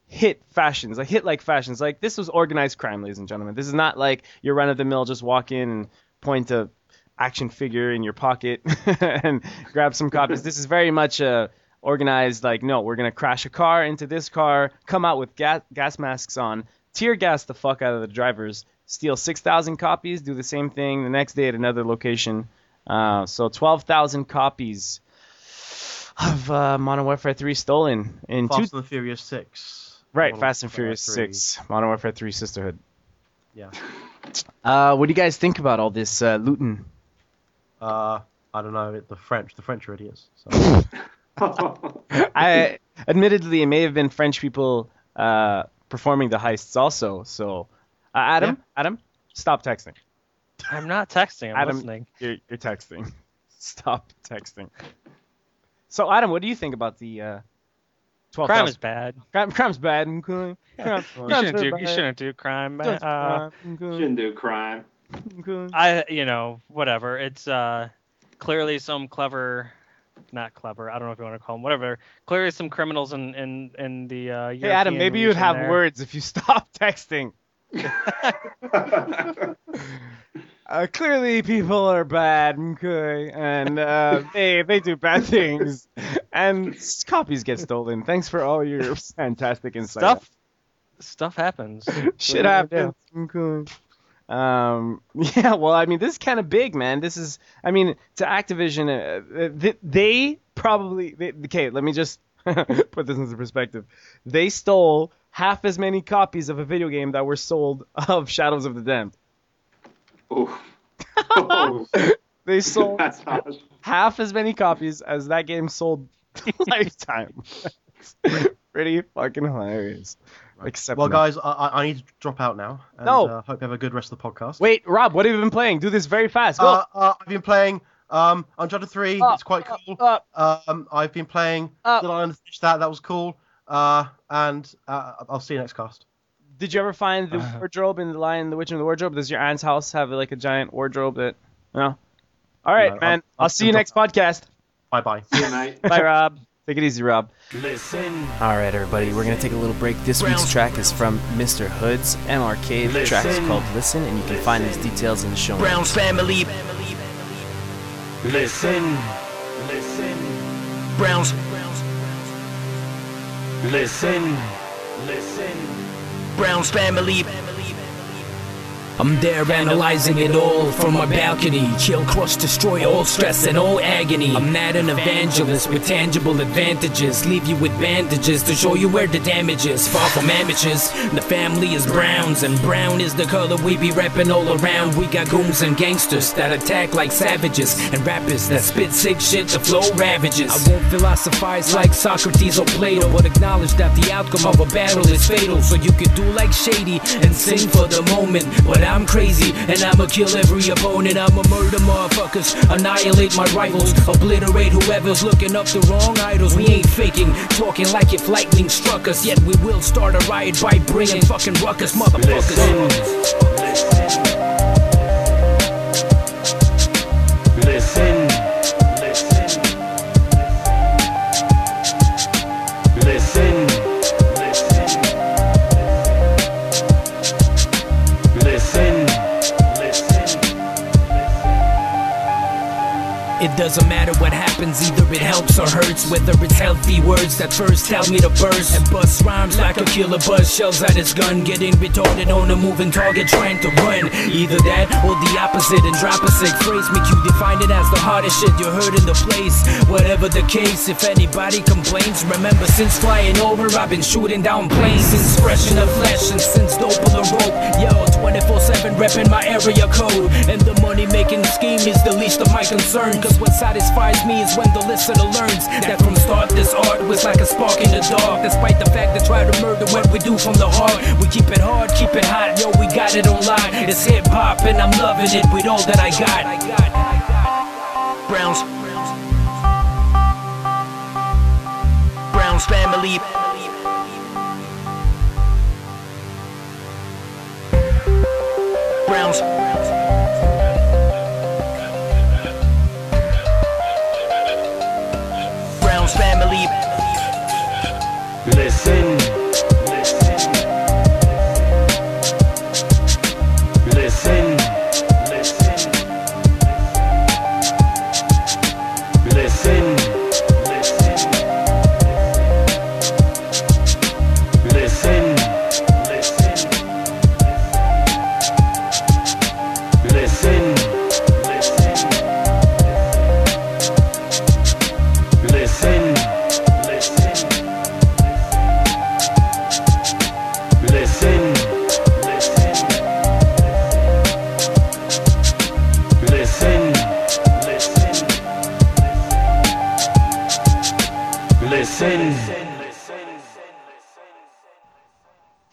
hit fashions, like hit like fashions. Like this was organized crime, ladies and gentlemen. This is not like your run of the mill just walk in and point a action figure in your pocket [laughs] and grab some copies. This is very much a organized like no, we're gonna crash a car into this car, come out with gas gas masks on, tear gas the fuck out of the drivers, steal six thousand copies, do the same thing the next day at another location. Uh, so twelve thousand copies of uh, Modern Warfare 3 stolen in two Fast and the Furious Six. Right, Modern Fast and Warfare Furious 3. 6, Modern Warfare 3 Sisterhood. Yeah. Uh, what do you guys think about all this uh, looting? Uh, I don't know. The French, the French are idiots. So. [laughs] [laughs] I admittedly, it may have been French people uh, performing the heists also. So, uh, Adam, Adam, stop texting. I'm not texting. I'm Adam- listening. You're, you're texting. [laughs] Stop texting. So, Adam, what do you think about the uh, 12,000? Crime is bad. Crime, crime's bad. Crime, [laughs] Crime's You shouldn't do. You shouldn't do crime. man. That's Uh, bad. Okay. Shouldn't do crime. I, you know, whatever. It's uh, clearly some clever, not clever. I don't know if you want to call them whatever. Clearly some criminals in in in the uh. Hey, Adam, maybe you'd have there. words if you [laughs] stop texting. [laughs] Uh, clearly, people are bad, okay, and uh, they they do bad things, and copies get stolen. Thanks for all your [laughs] fantastic insight. Stuff. Stuff happens. shit What are happens. Okay. Um, [laughs] yeah, well, I mean, this is kind of big, man. This is, I mean, to Activision, uh, they, they probably, they, okay, let me just [laughs] put this into perspective. They stole half as many copies of a video game that were sold of Shadows of the Damned. Oh. [laughs] Oh, They sold half as many copies as that game sold lifetime. Pretty fucking hilarious. Except Well, guys, I, I I need to drop out now. And, No. Uh, hope you have a good rest of the podcast. Wait, Rob, what have you been playing? Do this very fast. Go. Uh, uh, I've been playing um, Uncharted 3. Uh, it's quite cool. Uh, Um, I've been playing Uh. Dead Island. Finished that. That was cool. Uh, and uh, I'll see you next cast. Did you ever find the Uh. wardrobe in the Lion, the Witch, and the Wardrobe? Does your aunt's house have like a giant wardrobe that? No. All right, No, man. I'm- I'll I'm see you next podcast. Bye bye. See you, mate. Bye, Rob. Take it easy, Rob. Listen, All right, everybody. We're gonna take a little break. This week's track is from Mr. Hood's MRK. The track is called "Listen," and you can find his details in the show notes. Brown's family. Listen, listen. Browns. Listen, listen. Browns family. I'm there analyzing it all from my balcony. Chill, crush, destroy all stress and all agony. I'm not an evangelist with tangible advantages. Leave you with bandages to show you where the damage is. Far from amateurs, the family is Browns, and brown is the color we be rapping all around. We got goons and gangsters that attack like savages, and rappers that spit sick shit, the flow ravages. I won't philosophize like Socrates or Plato, but acknowledge that the outcome of a battle is fatal. So you can do like Shady and sing for the moment, but I'm crazy and I'ma kill every opponent. I'ma murder motherfuckers, annihilate my rivals, obliterate whoever's looking up the wrong idols. We ain't faking, talking like if lightning struck us. Yet we will start a riot by bringing fucking ruckus, motherfuckers. Listen, doesn't matter what happens, either it helps or hurts. Whether it's healthy words that first tell me to burst and bust rhymes like a killer buzz shells at his gun, getting retarded on a moving target trying to run. Either that or the opposite and drop a sick phrase. Make you define it as the hardest shit you heard in the place. Whatever the case, if anybody complains, remember since flying over, I've been shooting down planes. Since fresh in the flesh and since dope on the rope. Yo, 24-7 repping my area code. And the money making scheme is the least of my concern. Cause what satisfies me is when the listener learns that from start this art was like a spark in the dark. Despite the fact they try to murder what we do from the heart. We keep it hard, keep it hot, yo, we got it online. It's hip hop and I'm loving it with all that I got. Browns. Browns family. Browns. Family. Listen.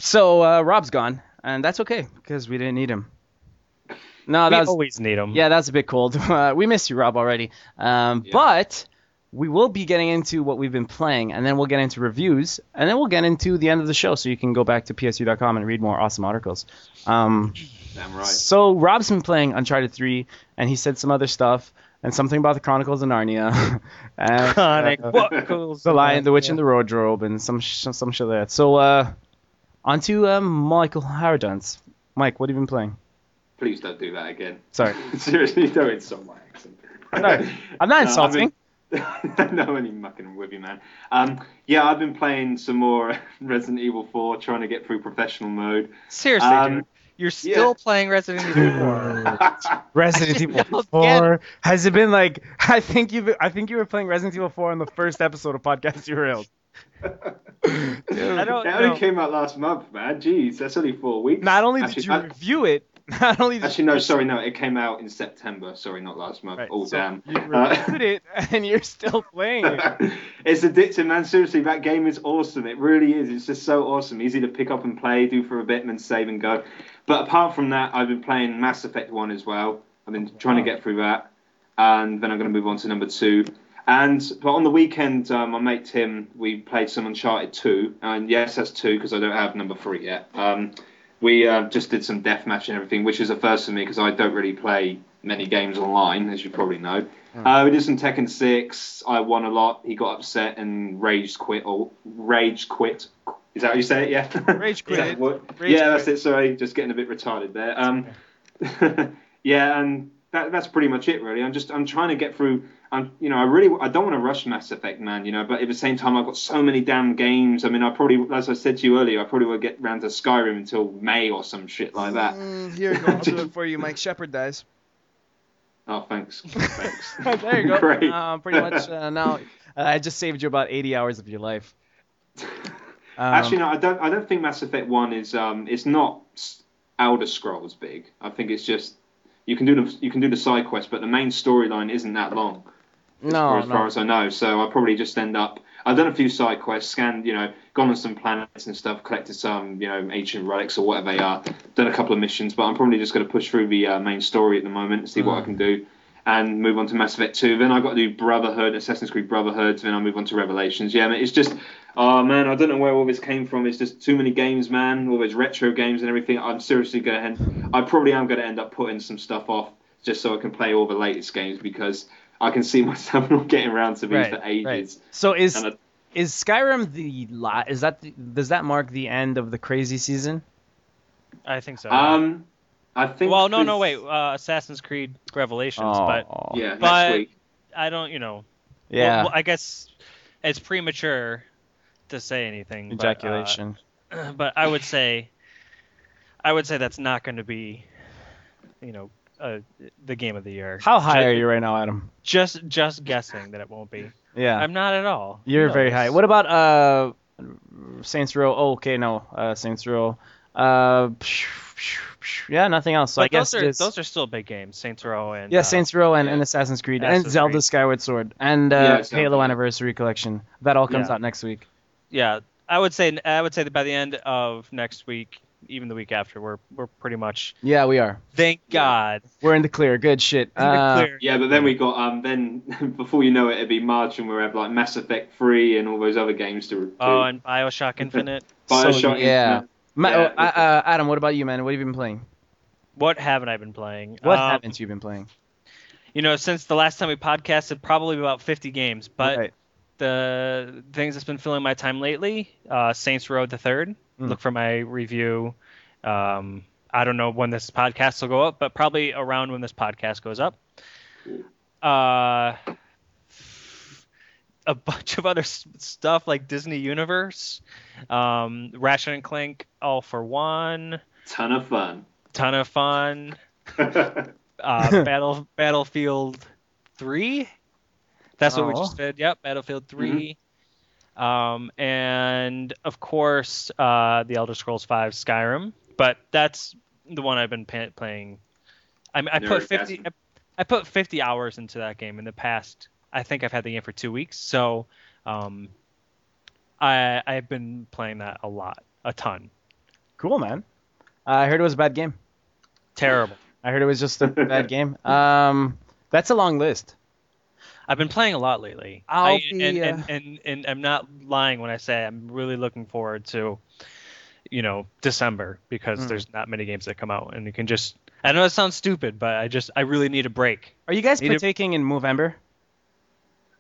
So uh, Rob's gone, and that's okay because we didn't need him. No, that's we was always need him. yeah, that's a bit cold. [laughs] Uh, we missed you, Rob, already. Um, Yeah. But we will be getting into what we've been playing, and then we'll get into reviews, and then we'll get into the end of the show, so you can go back to psu.com and read more awesome articles. Um, Damn right. So Rob's been playing Uncharted 3, and he said some other stuff, and something about the Chronicles of Narnia, [laughs] and Chronic uh, Chronicles the Lion, the Witch, Narnia. and the Wardrobe, and some sh- some shit like that. So uh, on to um, Michael Harradence. Mike, what have you been playing? Please don't do that again. Sorry. [laughs] Seriously, don't insult my accent. I'm not- I'm not No, insulting. I've been- [laughs] no, I'm only mucking with you, man. Um, yeah, I've been playing some more [laughs] Resident Evil 4, trying to get through professional mode. Seriously, Um, dude. You're still yeah. playing Resident Evil 4. Resident Evil 4. Has it been like? I think you. I think you were playing Resident Evil 4 on the first episode of Podcast Derailed. [laughs] I don't It only know. came out last month, man. Jeez, that's only four weeks. Not only did Actually, you I- review it, [laughs] not only did Actually, you no, sorry, no, it came out in September. Sorry, not last month. Right, oh, so damn. You Uh, reviewed it, [laughs] and you're still playing it. it's addictive, man. Seriously, that game is awesome. It really is. It's just so awesome. Easy to pick up and play, do for a bit, and then save and go. But apart from that, I've been playing Mass Effect 1 as well. I've been trying to get through that. And then I'm going to move on to number two. And but on the weekend, um, my mate Tim, we played some Uncharted 2. And yes, that's two because I don't have number three yet. Um, we uh, just did some deathmatch and everything, which is a first for me because I don't really play many games online, as you probably know. Uh, we did some Tekken 6. I won a lot. He got upset and rage quit. Or rage quit. Is that how you say it? Yeah. Rage [laughs] Is that quit. Rage yeah, that's quit. it. Sorry, just getting a bit retarded there. Um, [laughs] yeah, and that, that's pretty much it, really. I'm just I'm trying to get through. I'm you know I really I don't want to rush Mass Effect, man. You know, but at the same time I've got so many damn games. I mean, I probably as I said to you earlier, I probably won't get round to Skyrim until May or some shit like that. Mm, here you go. I'll do it for you. Mike Shepard dies. Oh, thanks. [laughs] Thanks. [laughs] there you go. Great. Um, pretty much uh, now, uh, I just saved you about 80 hours of your life. Um, [laughs] Actually, no, I don't. I don't think Mass Effect One is. Um, it's not Elder Scrolls big. I think it's just you can do the you can do the side quest, but the main storyline isn't that long. no, for as no. far as I know. So I'll probably just end up. I've done a few side quests, scanned, you know, gone on some planets and stuff, collected some, you know, ancient relics or whatever they are. Done a couple of missions, but I'm probably just going to push through the uh, main story at the moment, and see what I can do, and move on to Mass Effect 2. Then I've got to do Brotherhood, Assassin's Creed Brotherhood. Then I'll move on to Revelations. Yeah, man, it's just, oh man, I don't know where all this came from. It's just too many games, man. All those retro games and everything. I'm seriously going to, I probably am going to end up putting some stuff off just so I can play all the latest games because I can see [laughs] myself not getting around to these Right, for ages. right. So is I- is Skyrim the la- is that the, does that mark the end of the crazy season? I think so. Um, I think. well, no, no, wait. Uh, Assassin's Creed Revelations, but Oh, Yeah, next But- week. I don't, you know. yeah, Well, well, I guess it's premature to say anything. but, uh, ejaculation. [clears throat] but I would say, I would say that's not going to be, you know, uh, the game of the year. How high Ju- are you right now, Adam? Just, just guessing that it won't be. Yeah, I'm not at all. You're very knows? high. What about uh Saints Row? Oh, okay, no, uh, Saints Row. Uh, yeah, nothing else. So But I guess those are it's- those are still big games. Saints Row and Yeah, uh, Saints Row and, yeah. and Assassin's Creed and Zelda Creed. Skyward Sword and uh, Yeah, Zelda. Halo Anniversary Collection. That all comes Yeah. out next week. yeah. I would say I would say that by the end of next week, even the week after, we're we're pretty much. Yeah, we are. Thank Yeah. God. We're in the clear. Good shit. in the Uh, clear. Yeah, but then we got um then [laughs] before you know it, it'd be March and we'll have like Mass Effect Three and all those other games to. to Oh, and Bioshock Infinite. Bioshock so, yeah. Infinite. Ma- Yeah. uh, uh, Adam, what about you, man? What have you been playing? What haven't I been playing? What Um, haven't you been playing? You know, since the last time we podcasted, probably about 50 games. But Right. the things that's been filling my time lately, uh, Saints Row the Third. Mm. Look for my review. Um, I don't know when this podcast will go up, but probably around when this podcast goes up. Uh, a bunch of other stuff like Disney Universe, um, Ratchet and Clank, All for One, ton of fun. ton of fun. [laughs] uh, Battle Battlefield Three. That's what we Oh. just did. Yep, Battlefield 3 Um, and of course, uh, the Elder Scrolls Five Skyrim. But that's the one I've been pa- playing. I, I put fifty. I, I put fifty hours into that game in the past. I think I've had the game for two weeks, so um, I I've been playing that a lot, a ton. Cool, man. Uh, I heard it was a bad game. Terrible. I heard it was just a bad [laughs] game. Um, that's a long list. I've been playing a lot lately. I'll I, be, and, uh, and, and and I'm not lying when I say I'm really looking forward to, you know, December because Mm. there's not many games that come out, and you can just. I know it sounds stupid, but I just I really need a break. Are you guys Need a- partaking in Movember?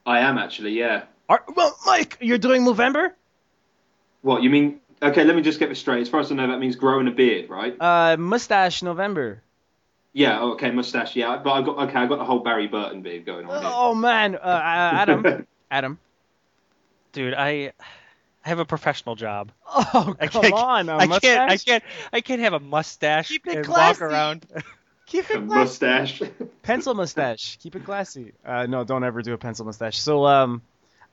I am actually, yeah. Are, well, Mike, you're doing Movember? What you mean? Okay, let me just get this straight. As far as I know, that means growing a beard, right? Uh, mustache November. Yeah. oh, Okay, mustache. Yeah, but I got okay. I got the whole Barry Burton beard going on. here. Oh man, uh, uh, [laughs] Adam, Adam. Dude, I I have a professional job. Oh I come can't- on, a I mustache. can't I can't I can't have a mustache Keep it and classy. walk around. [laughs] Keep it classy. mustache. [laughs] pencil mustache. Keep it classy. Uh, no, don't ever do a pencil mustache. So um,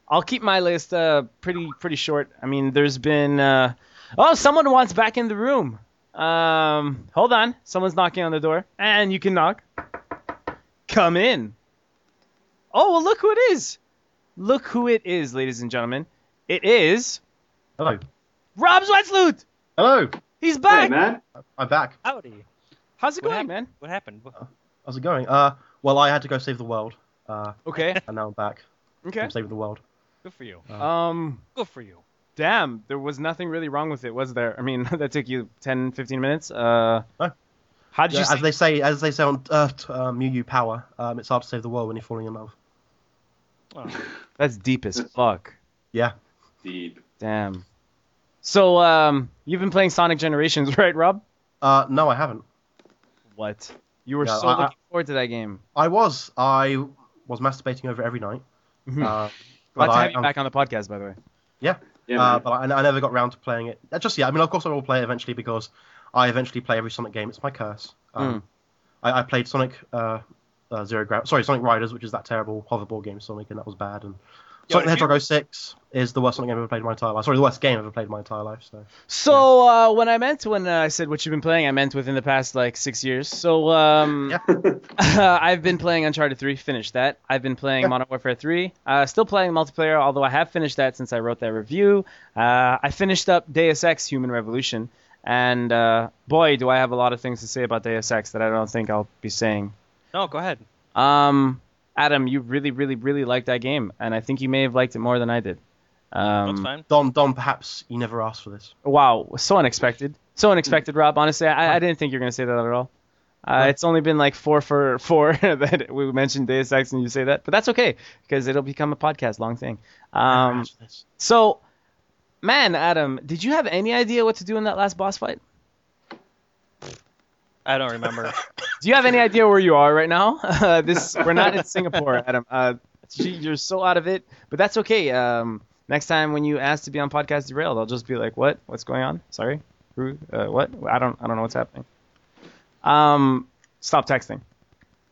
I'll keep my list uh pretty pretty short. I mean, there's been uh, oh, someone wants back in the room. Um, hold on, someone's knocking on the door, and you can knock. Come in. Oh well, look who it is. Look who it is, ladies and gentlemen. It is Hello. Rob Zwetsloot. Hello. He's back. hey back. man. I'm back. Howdy. How's it What going, happened? man? What happened? What- How's it going? Uh, well, I had to go save the world. Uh, Okay. and now I'm back. Okay. I'm saving the world. Good for you. Um. Good for you. Damn, there was nothing really wrong with it, was there? I mean, [laughs] that took you 10, 15 minutes. Uh, No. how did Yeah, you? as they say, as they say on Earth, um, Mew Mew Power, um, it's hard to save the world when you're falling in love. Oh. [laughs] That's deep as fuck. Yeah. Deep. Damn. So, um, you've been playing Sonic Generations, [laughs] right, Rob? Uh, no, I haven't. What? You were Yeah, so I- I- looking forward to that game. I was. I was masturbating over every night. Mhm. Uh, Glad but to I, have you um, back on the podcast, by the way. Yeah, uh, but I, I never got round to playing it. Just yeah, I mean, of course I will play it eventually because I eventually play every Sonic game. It's my curse. Um, Hmm. I, I played Sonic uh, uh, Zero Gra- sorry, Sonic Riders, which is that terrible hoverboard game Sonic, and that was bad. And Yo, Sonic the if you- Hedgehog 06 is the worst Sonic game I've ever played in my entire life. Sorry, the worst game I've ever played in my entire life. So So uh, when I meant when uh, I said what you've been playing, I meant within the past like six years. So um, Yeah. [laughs] [laughs] I've been playing Uncharted 3, finished that. I've been playing Yeah. Modern Warfare 3, uh, still playing multiplayer, although I have finished that since I wrote that review. Uh, I finished up Deus Ex: Human Revolution, and uh, boy, do I have a lot of things to say about Deus Ex that I don't think I'll be saying. No, go ahead. Um, Adam, you really, really, really liked that game, and I think you may have liked it more than I did. Um, That's fine. Don, Don, perhaps you never asked for this. Wow, so unexpected. So unexpected, Rob. Honestly, I, I didn't think you were gonna say that at all. Uh, it's only been like four for four [laughs] that we mentioned Deus Ex and you say that, but that's okay because it'll become a podcast long thing. Never Um, asked for this. so, man, Adam, did you have any idea what to do in that last boss fight? I don't remember. [laughs] Do you have any idea where you are right now? [laughs] Uh, this we're not in Singapore, [laughs] Adam. Uh, you're so out of it, but that's okay. Um, next time when you ask to be on podcast derailed, I'll just be like, "What? What's going on? Sorry, Who? uh, what? I don't, I don't know what's happening." Um, stop texting.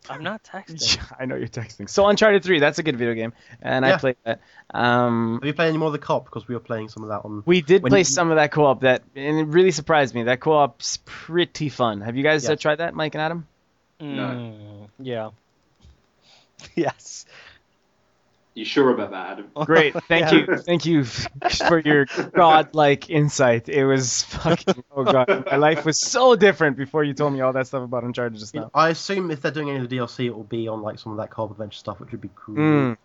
I'm not texting. Yeah, [laughs] I know you're texting. So Uncharted 3, that's a good video game, and I played that. Um, Have you played any more of the co-op? Because we were playing some of that on. we did play you- some of that co-op that, and it really surprised me. That co-op's pretty fun. Have you guys uh, tried that, Mike and Adam? Mm, yeah. [laughs] yes. You sure about that, Adam? [laughs] Great, thank Yeah. you, thank you for your godlike insight. It was fucking oh god, my life was so different before you told me all that stuff about Uncharted just now. I assume if they're doing any of the DLC, it will be on like some of that co-op adventure stuff, which would be cool. Mm.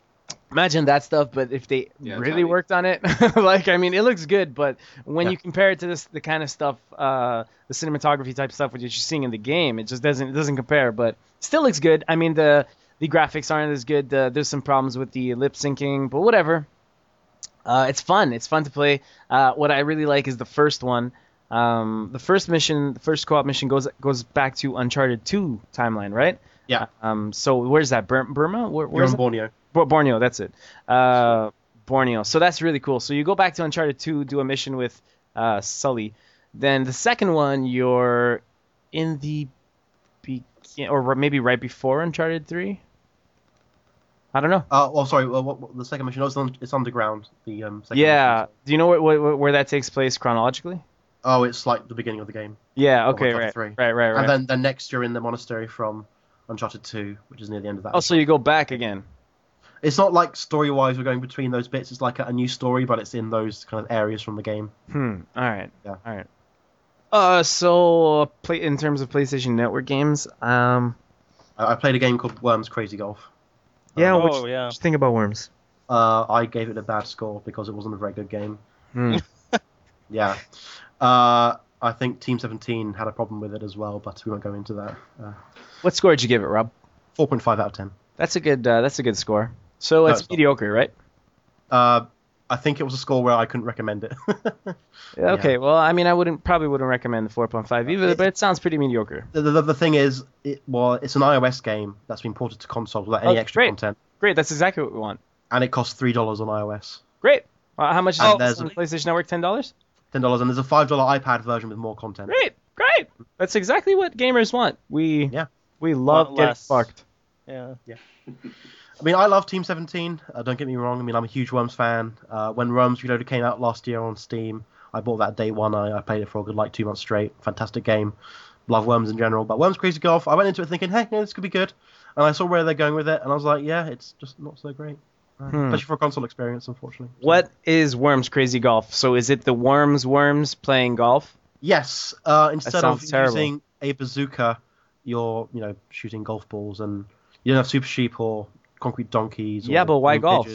Imagine that stuff, but if they Yeah, really totally. worked on it, [laughs] like I mean, it looks good, but when Yeah. you compare it to this, the kind of stuff, uh, the cinematography type stuff which you're seeing in the game, it just doesn't it doesn't compare. But still looks good. I mean, the the graphics aren't as good. Uh, there's some problems with the lip syncing, but whatever. Uh, it's fun. It's fun to play. Uh, what I really like is the first one. Um, the first mission, the first co-op mission goes goes back to Uncharted 2 timeline, right? Yeah. Um, so where's that? Bur- Burma? Where, You're where's on? Borneo. Bo- Borneo, that's it. Uh, Borneo. So that's really cool. So you go back to Uncharted 2, do a mission with uh, Sully. Then the second one, you're in the begin, or maybe right before Uncharted 3. I don't know. Uh, well, sorry. Well, what, the second mission? No, it's, on, it's underground. The um. Second Yeah. mission. Do you know where, that takes place chronologically? Oh, it's like the beginning of the game. Yeah. Oh, Okay. Right. 3. Right. Right. Right. And then, then next you're in the monastery from Uncharted 2, which is near the end of that. oh, so you go back again. It's not like story wise we're going between those bits. It's like a, a new story, but it's in those kind of areas from the game. Hmm. All right. Yeah. All right. Uh, so uh, play in terms of PlayStation Network games, um, I, I played a game called Worms Crazy Golf. Yeah. Oh, what yeah. what you think about Worms? Uh, I gave it a bad score because it wasn't a very good game. Hmm. [laughs] Yeah. Uh, I think Team 17 had a problem with it as well, but we won't go into that. Uh, What score did you give it, Rob? 4.5 out of 10. That's a good. Uh, that's a good score. So No, it's it's not. mediocre, right? I think it was a score where I couldn't recommend it. [laughs] Yeah, Okay. Well, I mean, I wouldn't probably wouldn't recommend the 4.5 either, but it sounds pretty mediocre. the, the, the thing is, it well, it's an iOS game that's been ported to consoles without any Oh, extra great. content, Great. That's exactly what we want. and it costs three dollars on iOS. Great. Uh, how much is And it there's on a- PlayStation Network? Ten dollars. Ten dollars, and there's a five dollar iPad version with more content. Great. Great. That's exactly what gamers want. We Yeah. we love Want getting less. fucked. Yeah, yeah. I mean, I love Team 17. Uh, don't get me wrong. I mean, I'm a huge Worms fan. Uh, when Worms Reloaded came out last year on Steam, I bought that day one. I, I played it for a good like two months straight. Fantastic game. Love Worms in general, but Worms Crazy Golf, I went into it thinking, hey, yeah, this could be good. And I saw where they're going with it, and I was like, yeah, it's just not so great. Uh, Hmm. Especially for a console experience, unfortunately. So- What is Worms Crazy Golf? So is it the Worms Worms playing golf? Yes. Uh, instead of terrible. using a bazooka, you're you know shooting golf balls, and you don't have super sheep or concrete donkeys. Or Yeah, but why golf?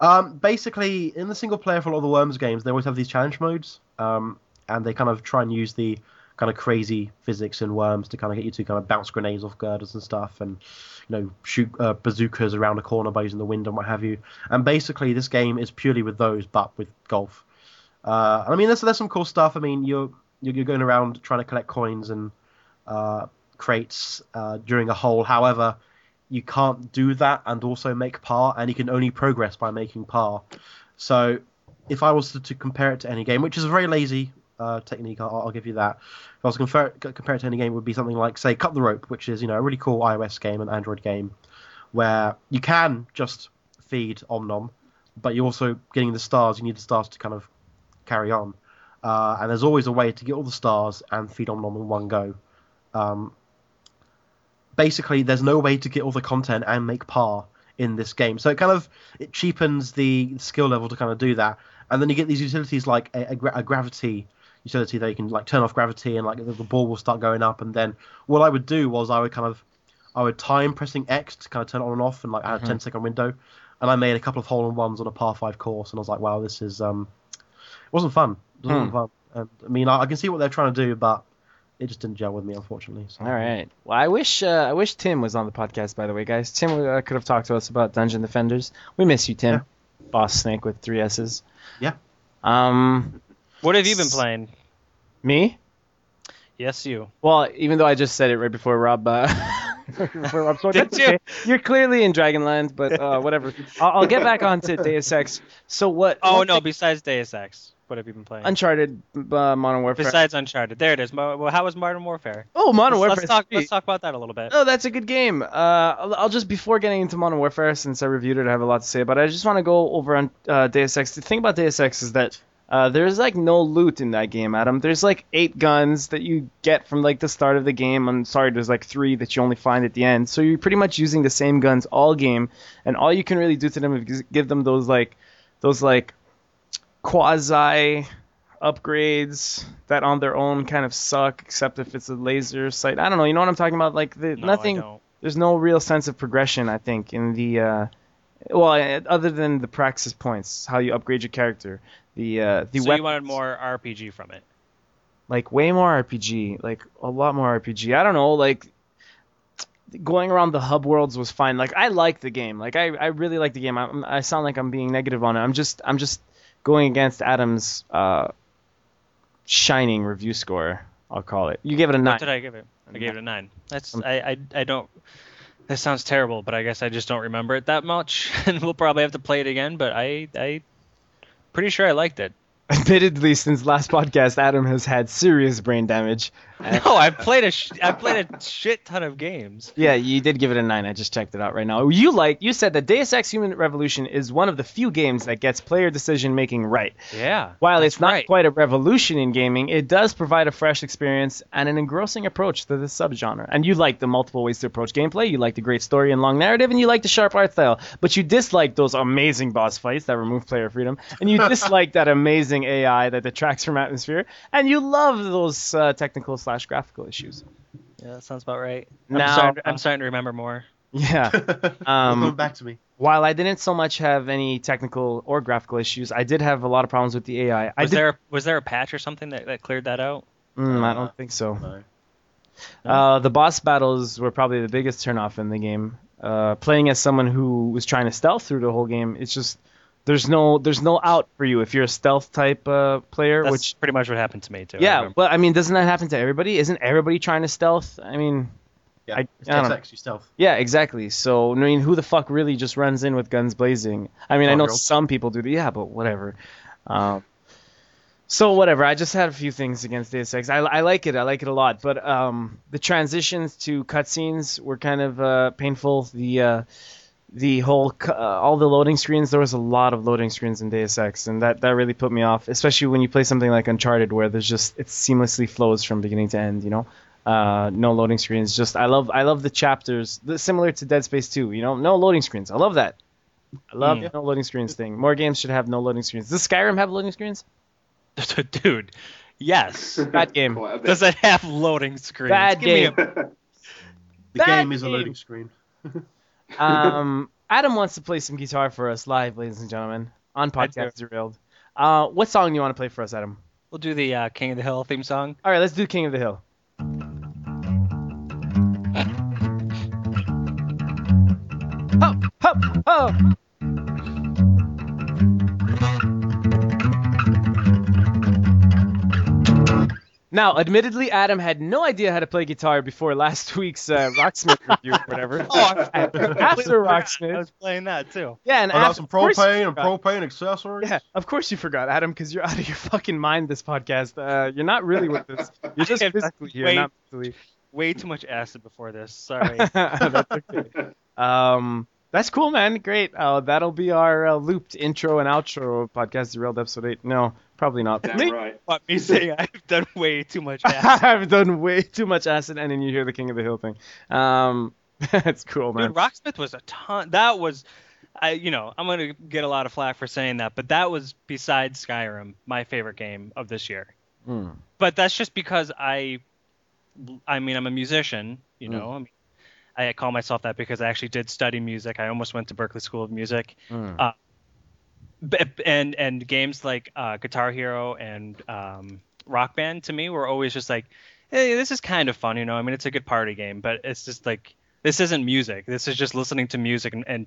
Um, basically, in the single player for a lot of the Worms games, they always have these challenge modes, um, and they kind of try and use the kind of crazy physics in Worms to kind of get you to kind of bounce grenades off girders and stuff, and you know shoot uh, bazookas around a corner by using the wind and what have you. And basically, this game is purely with those, but with golf. Uh, I mean, there's there's some cool stuff. I mean, you're you're, you're going around trying to collect coins and uh, crates uh, during a hole. However, you can't do that and also make par, and you can only progress by making par. So, if I was to, to compare it to any game, which is a very lazy uh, technique, I'll, I'll give you that. If I was to compare, compare it to any game, it would be something like, say, Cut the Rope, which is you know a really cool iOS game and Android game, where you can just feed Om Nom, but you're also getting the stars. You need the stars to kind of carry on, uh, and there's always a way to get all the stars and feed Om Nom in one go. Um, basically, there's no way to get all the content and make par in this game, so it kind of it cheapens the skill level to kind of do that. And then you get these utilities like a, a, a gravity utility that you can like turn off gravity and like the, the ball will start going up. And then what I would do was I would kind of I would time pressing X to kind of turn it on and off, and like I had a 10 second window. And I made a couple of hole in ones on a par five course, and I was like, wow, this is um, it wasn't fun. It wasn't Hmm. fun. And, I mean, I, I can see what they're trying to do, but it just didn't gel with me, unfortunately. So. All right. Well, I wish uh, I wish Tim was on the podcast. By the way, guys, Tim uh, could have talked to us about Dungeon Defenders. We miss you, Tim. Boss Snake with three S's. Yeah. Um, What have you been playing? me? Yes, you. Well, even though I just said it right before Rob. Uh, [laughs] before Rob spoke, Did that's you? okay. [laughs] You're clearly in Dragonland, but uh, whatever. I'll, I'll get back onto Deus Ex. So what? Oh what no! thing- Besides Deus Ex, what have you been playing? Uncharted, uh, Modern Warfare. Besides Uncharted, there it is. Well, how was Modern Warfare? oh, Modern let's, Warfare. let's talk. Let's talk about that a little bit. Oh, that's a good game. Uh, I'll, I'll just before getting into Modern Warfare, since I reviewed it, I have a lot to say. But I just want to go over on uh, Deus Ex. The thing about Deus Ex is that uh, there's like no loot in that game, Adam. There's like eight guns that you get from like the start of the game. I'm sorry, there's like three that you only find at the end. So you're pretty much using the same guns all game, and all you can really do to them is give them those like, those like, quasi upgrades that on their own kind of suck, except if it's a laser sight. I don't know. You know what I'm talking about? Like the, No, nothing there's no real sense of progression i think in the uh well uh, other than the praxis points how you upgrade your character the uh the so weapons, you wanted more RPG from it. like way more rpg like a lot more rpg i don't know like going around the hub worlds was fine like i like the game like i i really like the game i, I sound like i'm being negative on it i'm just i'm just going against adam's uh shining review score i'll call it you gave it a nine What did I give it? I gave it a nine. That's Um, I, I I don't. That sounds terrible, but I guess I just don't remember it that much, [laughs] and we'll probably have to play it again. But I I pretty sure I liked it. [laughs] admittedly since last podcast adam has had serious brain damage No, I [laughs] played a sh- I played a shit ton of games. Yeah, you did give it a nine. I just checked it out right now. You like you said that Deus Ex: Human Revolution is one of the few games that gets player decision making right. Yeah. While it's not right. quite a revolution in gaming, it does provide a fresh experience and an engrossing approach to this subgenre. And you like the multiple ways to approach gameplay, you like the great story and long narrative, and you like the sharp art style. But you dislike those amazing boss fights that remove player freedom, and you [laughs] dislike that amazing AI that detracts from atmosphere, and you love those uh, technical slash graphical issues. Yeah, that sounds about right. I'm, Now, starting, uh, I'm starting to remember more. Yeah. [laughs] Come Um, back to me. while I didn't so much have any technical or graphical issues, I did have a lot of problems with the AI. I Was did, there was there a patch or something that, that cleared that out? Mm, I don't think so. No. Uh, the boss battles were probably the biggest turnoff in the game. Uh, playing as someone who was trying to stealth through the whole game, it's just there's no there's no out for you if you're a stealth type uh, player. That's which pretty much what happened to me too. Yeah, remember. but I mean, doesn't that happen to everybody? Isn't everybody trying to stealth? I mean, Yeah, I- it's I don't Deus know. Ex, you stealth. Yeah, exactly. So, I mean, who the fuck really just runs in with guns blazing? I mean, I know Twelve-year-olds. some people do, yeah, but whatever. Um, so whatever. I just had a few things against Deus Ex. I, I like it. I like it a lot. But um, the transitions to cutscenes were kind of uh, painful. The uh, the whole uh, all the loading screens. There was a lot of loading screens in Deus Ex, and that that really put me off. Especially when you play something like Uncharted, where there's just it seamlessly flows from beginning to end. You know uh, no loading screens. Just I love I love the chapters, the, similar to Dead Space 2. You know, no loading screens. I love that. I love Mm. the no loading screens thing. More games should have no loading screens. Does Skyrim have loading screens? [laughs] dude, yes. Bad [laughs] game. Quite a bit. Does it have loading screens? Bad Give me a- game. [laughs] The That game is a game. loading screen. Um, Adam wants to play some guitar for us live, ladies and gentlemen, on podcast derailed. Uh, what song do you want to play for us, Adam? we'll do the uh, King of the Hill theme song. All right, let's do King of the Hill. [laughs] Hop, hop, hop. Now, admittedly, Adam had no idea how to play guitar before last [laughs] week's uh, Rocksmith review or whatever. [laughs] Oh, I And completely after forgot. I Rocksmith, was playing that too. yeah, and I got after, some of course you propane and propane accessories. Yeah, of course you forgot, Adam, because you're [laughs] out of your fucking mind. This podcast, uh, you're not really with this. You're just I have physically here, way- not mentally. Way too much acid before this. Sorry. that's okay. Um, that's cool, man. Great. Uh, that'll be our uh, looped intro and outro podcast derailed episode eight. No, probably not. Me- right. But me saying I've done way too much [laughs] acid. I've done way too much acid, and then you hear the King of the Hill thing. Um, [laughs] that's cool, man. Dude, Rocksmith was a ton. That was, I you know, I'm gonna get a lot of flack for saying that, but that was besides Skyrim my favorite game of this year. Mm. But that's just because I, I mean, I'm a musician. You Mm. know, I mean, I call myself that because I actually did study music. I almost went to Berklee School of Music. Mm. Uh, and and games like uh, Guitar Hero and um, Rock Band to me were always just like, hey, this is kind of fun, you know. I mean, it's a good party game, but it's just like this isn't music. This is just listening to music and, and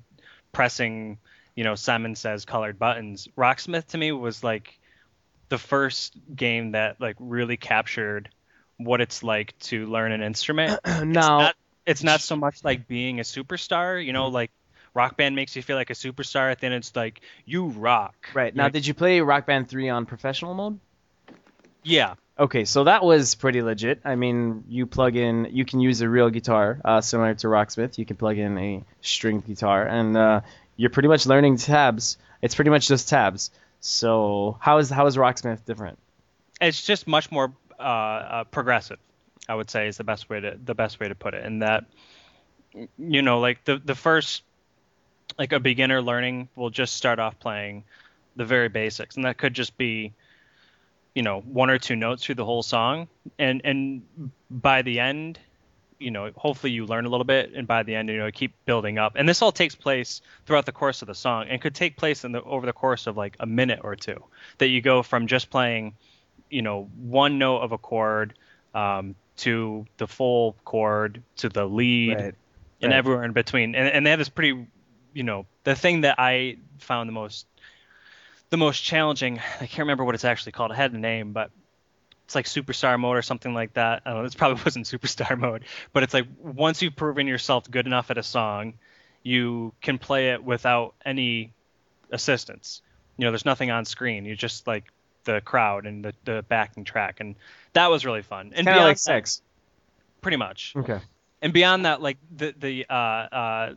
pressing, you know, Simon Says colored buttons. Rocksmith to me was like the first game that like really captured what it's like to learn an instrument. [clears throat] now, not- it's not so much like being a superstar, you know, like Rock Band makes you feel like a superstar. Then it's like you rock. right now, did you play Rock Band 3 on professional mode? yeah, Okay, so that was pretty legit. I mean, you plug in, you can use a real guitar, uh, similar to Rocksmith. You can plug in a stringed guitar, and uh, you're pretty much learning tabs. It's pretty much just tabs. So how is how is Rocksmith different? it's just much more uh, uh, progressive. I would say is the best way to the best way to put it. And that, you know, like the the first, like a beginner learning will just start off playing the very basics, and that could just be, you know, one or two notes through the whole song, and and by the end, you know, hopefully you learn a little bit, and by the end, you know, keep building up. And this all takes place throughout the course of the song, and could take place in the over the course of like a minute or two. That you go from just playing, you know, one note of a chord um, to the full chord to the lead Right. and Right. everywhere in between. And, and that is pretty, you know, the thing that I found the most, the most challenging. I can't remember what it's actually called. I had a name, but it's like superstar mode or something like that. I don't know. This probably [laughs] wasn't superstar mode, but it's like once you've proven yourself good enough at a song, you can play it without any assistance. You know, there's nothing on screen. You're just like the crowd and the, the backing track, and that was really fun. And Kind of like sex. pretty much. Okay. And beyond that, like the the uh, uh,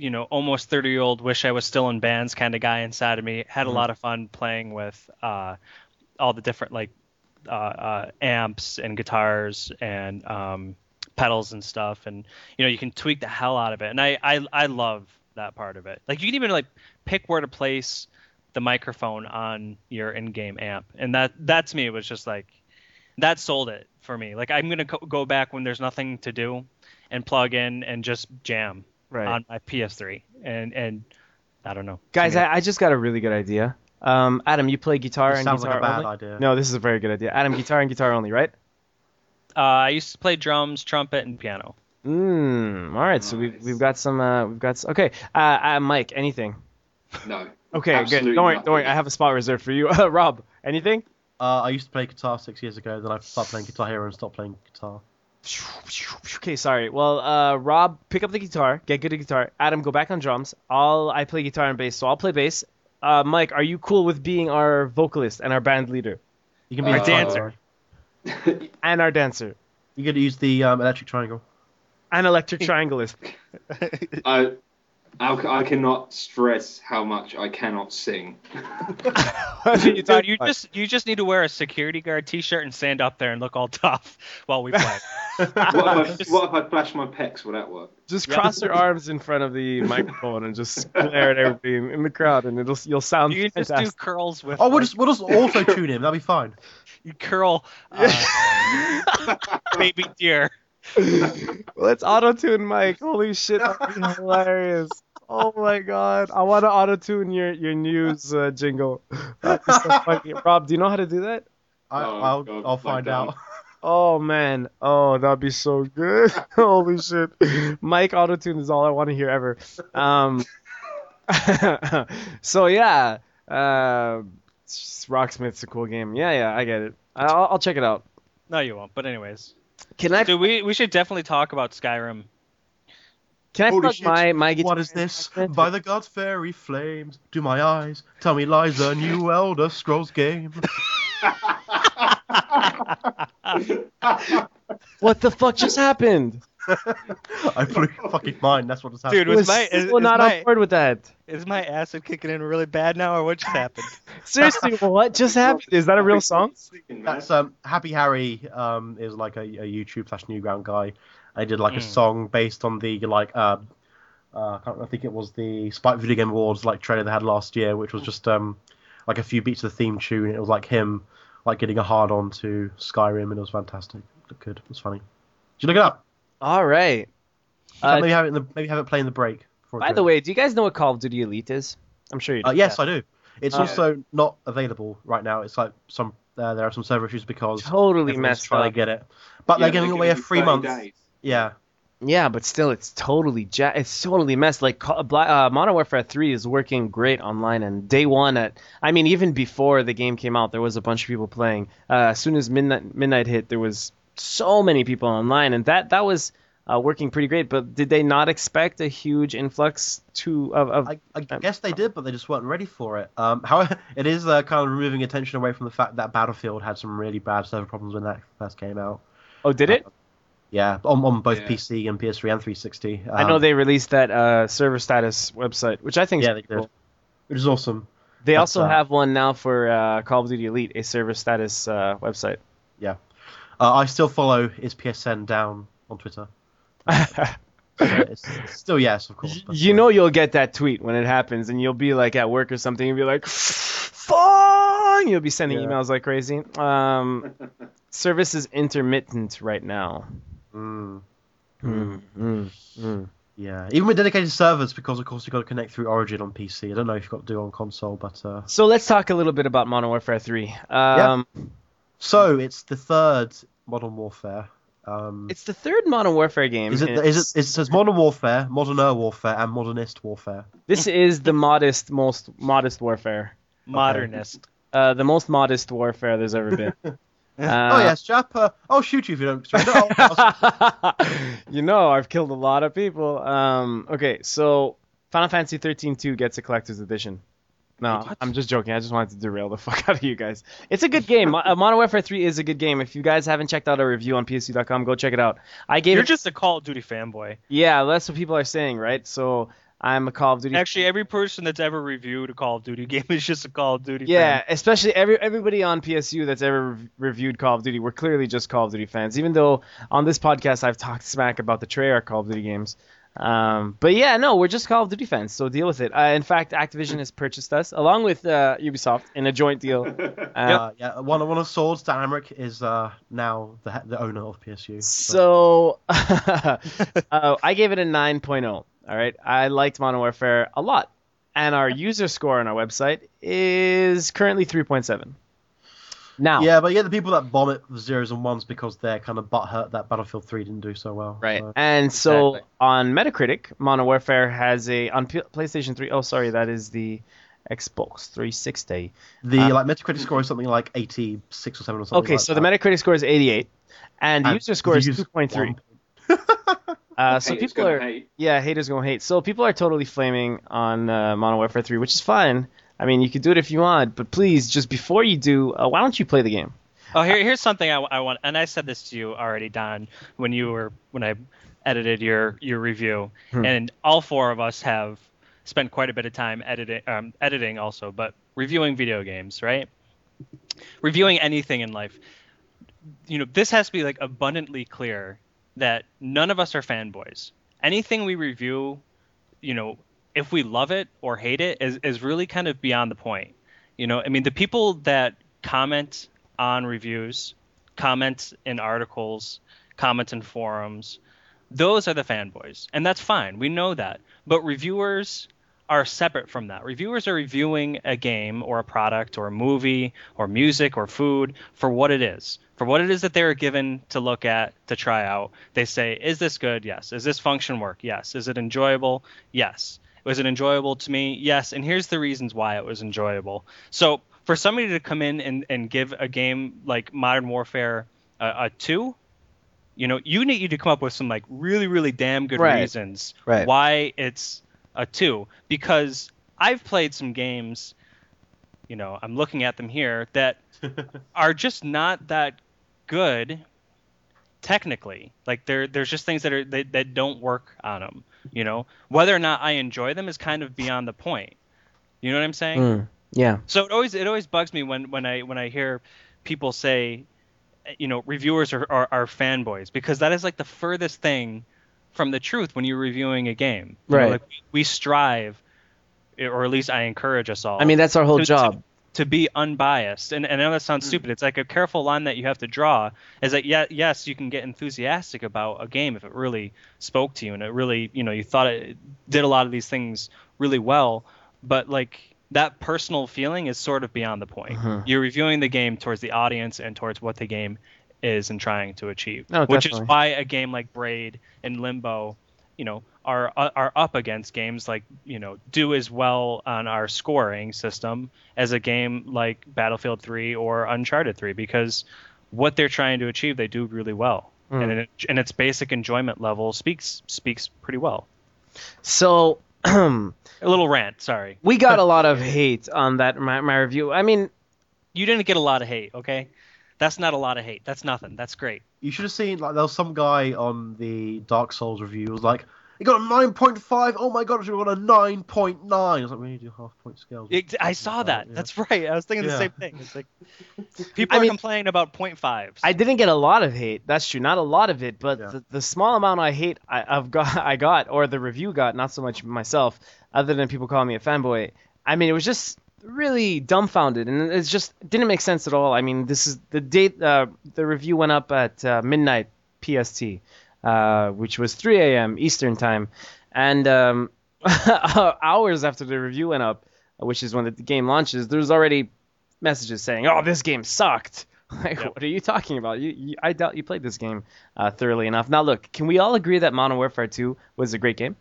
you know almost 30 year old wish I was still in bands kind of guy inside of me had a Mhm. lot of fun playing with uh, all the different like uh, uh, amps and guitars and um, pedals and stuff, and you know you can tweak the hell out of it, and I I I love that part of it. Like you can even like pick where to place the microphone on your in-game amp, and that that to me was just like that sold it for me. Like I'm gonna co- go back when there's nothing to do, and plug in and just jam Right. on my PS3, and and I don't know. To Guys, me- I, I just got a really good idea. Um, Adam, you play guitar This and sounds like guitar a bad only? idea. No, this is a very good idea. Adam, guitar and guitar only, right? uh, I used to play drums, trumpet, and piano. Mm, all right, so we've we've got some uh, we've got s- okay. Uh, uh, Mike, anything? No. Okay, good. Don't worry, don't worry. I have a spot reserved for you. [laughs] Uh, Rob, anything? Uh, I used to play guitar six years ago. Then I started playing Guitar Hero and stopped playing guitar. Okay, sorry. Well, uh, Rob, pick up the guitar, get good at guitar. Adam, go back on drums. I'll I play guitar and bass, so I'll play bass. Uh, Mike, are you cool with being our vocalist and our band leader You can be Uh, a guitar dancer. player. [laughs] and our dancer You could use the um, electric triangle. An electric triangleist? [laughs] I, I, I cannot stress how much I cannot sing. [laughs] you Dude, you just you just need to wear a security guard T-shirt and stand up there and look all [laughs] tough while we play. [laughs] What if, I, what if I flash my pecs? Will that work? Just cross your arms in front of the microphone and just glare at everybody in, in the crowd, and it'll you'll sound You can just do curls with. Oh, we'll like, just we'll just auto tune him. That'll be fine. you curl, uh, baby deer. Let's auto tune Mike. Holy shit, that'd be [laughs] hilarious. Oh my god, I want to auto tune your your news uh, jingle. [laughs] That'd so. Rob, do you know how to do that? I, Oh, I'll I'll find God. out. [laughs] Oh man, oh that'd be so good. Holy shit, Mike auto tune is all I want to hear ever. Um, so yeah, uh, Rocksmith's a cool game. Yeah, yeah, I get it. I'll, I'll check it out. No, you won't. But anyways, Can I so we we should definitely talk about Skyrim. can I Holy plug shit. my my guitar? What is this? By the gods' fairy flames, do my eyes tell me lies a new [laughs] Elder Scrolls game? What the fuck just happened? I blew your fucking mind. That's what has happened. Dude, was Was my is, is not my, on board with that. is my acid kicking in really bad now, or what just happened? [laughs] Seriously, what just happened? Is that a real song? [laughs] That's um, Happy Harry um, is like a, a YouTube slash Newground guy. I did like a Mm. song based on the like uh, uh, I, can't, I think it was the Spike Video Game Awards like trailer they had last year, which was just um like a few beats of the theme tune. It was like him like getting a hard on to Skyrim, and it was fantastic. It looked good. It was funny. Did you look it up? All right. Uh, maybe have it in the, maybe have it play in the break. By the way, do you guys know what Call of Duty Elite is? I'm sure you do. Uh, yes, I do. It's Uh, also not available right now. It's like some uh, there are some server issues because totally messed trying up. to get it. But they're giving away a free month. Days. Yeah, Yeah, but still, it's totally ja- it's totally messed. Like Ca- uh, Modern Warfare 3 is working great online, and day one at I mean even before the game came out, there was a bunch of people playing. Uh, as soon as midnight midnight hit, there was so many people online, and that that was uh, working pretty great. But did they not expect a huge influx to of, of I, I guess they did, but they just weren't ready for it. Um, [laughs] however, it is uh, kind of removing attention away from the fact that Battlefield had some really bad server problems when that first came out. oh did it? Yeah, on, on both Yeah. PC and PS3 and 360. I know Um, they released that uh, server status website, which I think Yeah, is they cool. did. Which is awesome. They But, also uh, have one now for uh, Call of Duty Elite, a server status uh, website. Uh, I still follow is PSN down on Twitter. [laughs] It's, it's still yes, of course. but, you know you'll get that tweet when it happens, and you'll be like at work or something, and be like, "Fine!" You'll be sending Yeah. emails like crazy. Um, service is intermittent right now. mm, Mm, mm, mm. yeah, even with dedicated servers, because of course you've got to connect through Origin on PC. I don't know if you've got to do it on console, but uh, So let's talk a little bit about Modern Warfare 3. Um, so it's the third Modern Warfare. Um, It's the third Modern Warfare game. Is it? and Is it's- it? It says modern warfare, moderner warfare, and modernist warfare. This is the modest, most modest warfare. Modernist. Uh, the most modest warfare there's ever been. [laughs] oh Uh, yes, Jap. Uh, I'll shoot you if you don't. surrender. [laughs] I'll- I'll- you know, I've killed a lot of people. Um, okay, so Final Fantasy 13 2 gets a collector's edition. No, What? I'm just joking. I just wanted to derail the [laughs] fuck out of you guys. It's a good game. [laughs] Uh, Modern Warfare 3 is a good game. If you guys haven't checked out our review on PSU.com, go check it out. I gave You're it. just a Call of Duty fanboy. Yeah, that's what people are saying, right? So I'm a Call of Duty. Actually, every person that's ever reviewed a Call of Duty [laughs] game is just a Call of Duty Yeah, fan. especially every everybody on PSU that's ever rev- reviewed Call of Duty, we're clearly just Call of Duty fans. Even though on this podcast I've talked smack about the Treyarch Call of Duty games, um, but yeah, no, we're just Call of Duty fans. So deal with it. Uh, in fact, Activision has purchased us along with uh, Ubisoft in a joint deal. [laughs] Uh, yeah, one one of Swords, Dan Amrich, is uh, now the the owner of PSU. So [laughs] uh, I gave it a 9.0. All right, I liked Modern Warfare a lot, and our user score on our website is currently 3.7. Now, yeah, but yeah, the people that bomb it with zeros and ones because they're kind of butthurt that Battlefield 3 didn't do so well. Right. so- And so Exactly. on Metacritic, Modern Warfare has a on P- PlayStation 3. Oh, sorry, that is the Xbox 360. The Uh, like Metacritic score is something like 86 or 7 or something. Okay, like so that. the Metacritic score is 88, and the And user score is 2.3. [laughs] Uh, so people are hate. yeah, haters gonna hate. So people are totally flaming on uh, Modern Warfare 3, which is fine. I mean, you can do it if you want, but please, just before you do, uh, why don't you play the game? Oh, here, here's something I, I want, and I said this to you already, Don, when you were when I edited your your review, Hmm. and all four of us have spent quite a bit of time editing, um, editing also, but reviewing video games, right? Reviewing anything in life. You know, this has to be like abundantly clear that none of us are fanboys. Anything we review, you know, if we love it or hate it, is is really kind of beyond the point. You know, I mean, the people that comment on reviews, comment in articles, comment in forums, those are the fanboys. And that's fine. We know that. But reviewers are separate from that. Reviewers are reviewing a game or a product or a movie or music or food for what it is, for what it is that they're given to look at, to try out. They say, is this good? Yes. Is this function work? Yes. Is it enjoyable? Yes. Was it enjoyable to me? Yes. And here's the reasons why it was enjoyable. So for somebody to come in and, and give a game like Modern Warfare a, a two, you know, you need to come up with some like really really damn good Right. reasons Right. why it's a two. Because I've played some games, you know, I'm looking at them here that [laughs] are just not that good technically. Like there there's just things that are that, that don't work on them. You know, whether or not I enjoy them is kind of beyond the point. You know what I'm saying? Mm, yeah. So it always it always bugs me when when I when I hear people say, you know, reviewers are, are, are fanboys because that is like the furthest thing from the truth when you're reviewing a game. You know, Right. like we strive, or at least I encourage us all. I mean, that's our whole to- job. to be unbiased. And, and I know that sounds stupid. It's like a careful line that you have to draw. Is that yeah, yes, you can get enthusiastic about a game if it really spoke to you and it really, you know, you thought it did a lot of these things really well. But like that personal feeling is sort of beyond the point. Mhm. You're reviewing the game towards the audience and towards what the game is and trying to achieve. No, which is why a game like Braid and Limbo, you know, are are up against games like you know do as well on our scoring system as a game like Battlefield 3 or Uncharted 3 because what they're trying to achieve they do really well Mm. and it, and its basic enjoyment level speaks speaks pretty well. So [clears throat] A little rant, sorry. we got a [laughs] lot of hate on that my, my review. I mean, You didn't get a lot of hate, okay? That's not a lot of hate. That's nothing. That's great. You should have seen like there was some guy on the Dark Souls review who was like, "He got a nine point five. Oh my god, I should have got a nine point nine. I was like, "We need to do half point scales." It, I saw that. Yeah. That's right. I was thinking the same thing. It's like [laughs] people I are mean- complaining about point fives. I didn't get a lot of hate. That's true, not a lot of it, but Yeah. the, the small amount I hate I, I've got, [laughs] I got, or the review got, not so much myself, other than people calling me a fanboy. I mean, it was just really dumbfounded, and it just didn't make sense at all. I mean, this is the date. Uh, the review went up at uh, midnight PST, uh, which was 3 a.m. Eastern time, and um, [laughs] hours after the review went up, which is when the game launches, there's already messages saying, "Oh, this game sucked." [laughs] Like, Yep. what are you talking about? You, you, I doubt you played this game uh, thoroughly enough. Now, look, can we all agree that Modern Warfare 2 was a great game?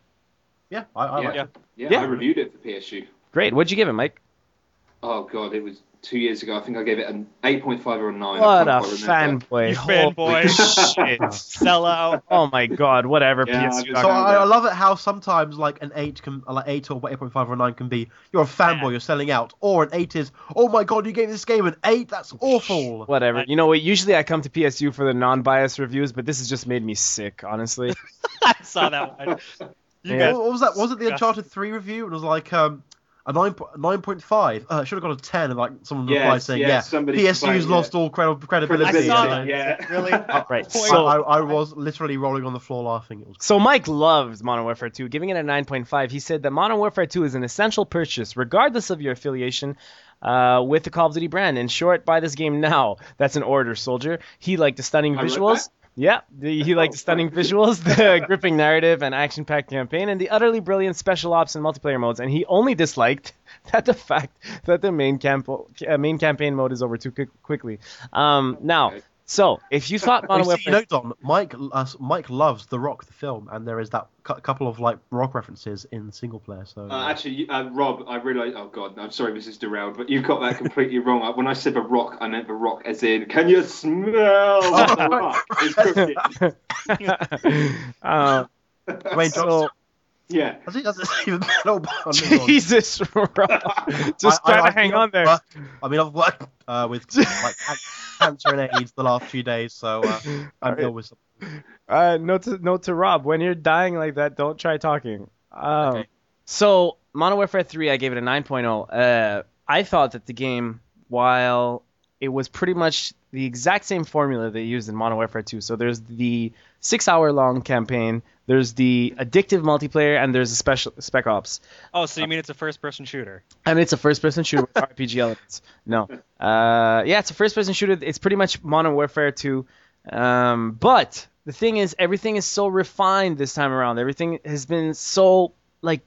Yeah, I, I Yeah. like Yeah. it. Yeah, Yeah. I reviewed it for PSU. Great. What'd you give it, Mike? Oh god, it was two years ago. I think I gave it an 8.5 or a 9. What I a can't quite remember. fanboy. You fanboy. [laughs] shit. Sell out. Oh my god, whatever. Yeah, So I, I love it how sometimes like an eight can like eight or eight point five or a nine can be you're a fanboy, you're selling out, or an eight is oh my god, you gave this game an eight, that's awful. Whatever. You know what? Usually I come to PSU for the non-biased reviews, but this has just made me sick, honestly. [laughs] I saw that one. You Yeah. guys, What was that? Was it the. Uncharted three review? It was like um a nine nine point five. Uh, should have got a ten. And like someone Yes, replied saying, yes, yeah, PSU's complained, lost yeah. all credi- credibility. [laughs] [laughs] I saw Credibility, that. yeah. Really? right. I, So, I, I was literally rolling on the floor laughing. It was So Mike loves Modern Warfare 2, giving it a 9.5. He said that Modern Warfare 2 is an essential purchase, regardless of your affiliation uh, with the Call of Duty brand. In short, buy this game now. That's an order, soldier. He liked the stunning I wrote visuals. Yeah, the, he liked the Oh, stunning visuals, the [laughs] gripping narrative and action-packed campaign, and the utterly brilliant special ops and multiplayer modes. And he only disliked [laughs] that the fact that the main camp uh, main campaign mode is over too quickly. Um, now. So if you thought Modern You see, Warfare, you know, Don, Mike, uh, Mike loves The Rock, the film, and there is that cou- couple of like Rock references in single player. So Uh, actually, uh, Rob, I realised. Oh God, I'm sorry, this is derailed, but you got that completely [laughs] wrong. Uh, When I said the rock, I meant the rock as in, can you smell [laughs] the rock? It's cooking. [laughs] Dwayne so, Johnson. Yeah. Has he doesn't even metal band. Jesus, Rob. Just I- try I- to hang I've on there. worked- I mean, I've worked uh, with like can- cancer and AIDS the last few days, so uh, I'm Alright. ill with some. [laughs] Uh, note to note to Rob: when you're dying like that, don't try talking. Um, Okay. So, Modern Warfare 3, I gave it a 9.0. Uh, I thought that the game, while it was pretty much the exact same formula they used in Modern Warfare 2. So there's the six-hour-long campaign, there's the addictive multiplayer, and there's a special spec ops. Oh, so you mean it's a first-person shooter? I mean, it's a first-person shooter with [laughs] RPG elements. No, uh, yeah, it's a first-person shooter. It's pretty much Modern Warfare 2. Um, but the thing is, everything is so refined this time around. Everything has been so like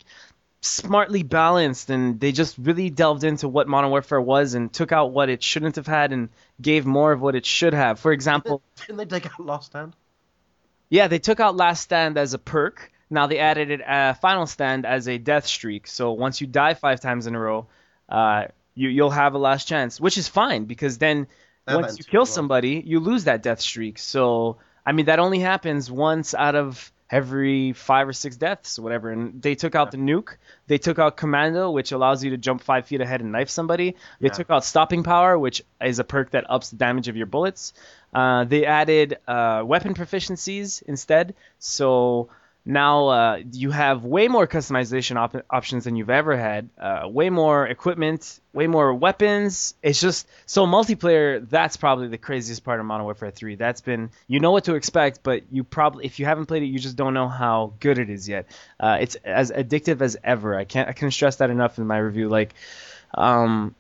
smartly balanced, and they just really delved into what Modern Warfare was and took out what it shouldn't have had and gave more of what it should have. For example, [laughs] Didn't they take out Last Stand? yeah, they took out Last Stand as a perk. Now they added it uh, Final Stand as a death streak. So once you die five times in a row, uh, you you'll have a last chance, which is fine because then that once you kill well. somebody, you lose that death streak. So I mean that only happens once out of every five or six deaths, or whatever. And they took out the nuke. They took out commando, which allows you to jump five feet ahead and knife somebody. They Yeah. took out stopping power, which is a perk that ups the damage of your bullets. Uh, they added uh, weapon proficiencies instead. So now uh, you have way more customization op- options than you've ever had. Uh, way more equipment, way more weapons. It's just so multiplayer. That's probably the craziest part of Modern Warfare 3. That's been you know what to expect, but you probably if you haven't played it, you just don't know how good it is yet. Uh, it's as addictive as ever. I can't I can stress that enough in my review. Like, um,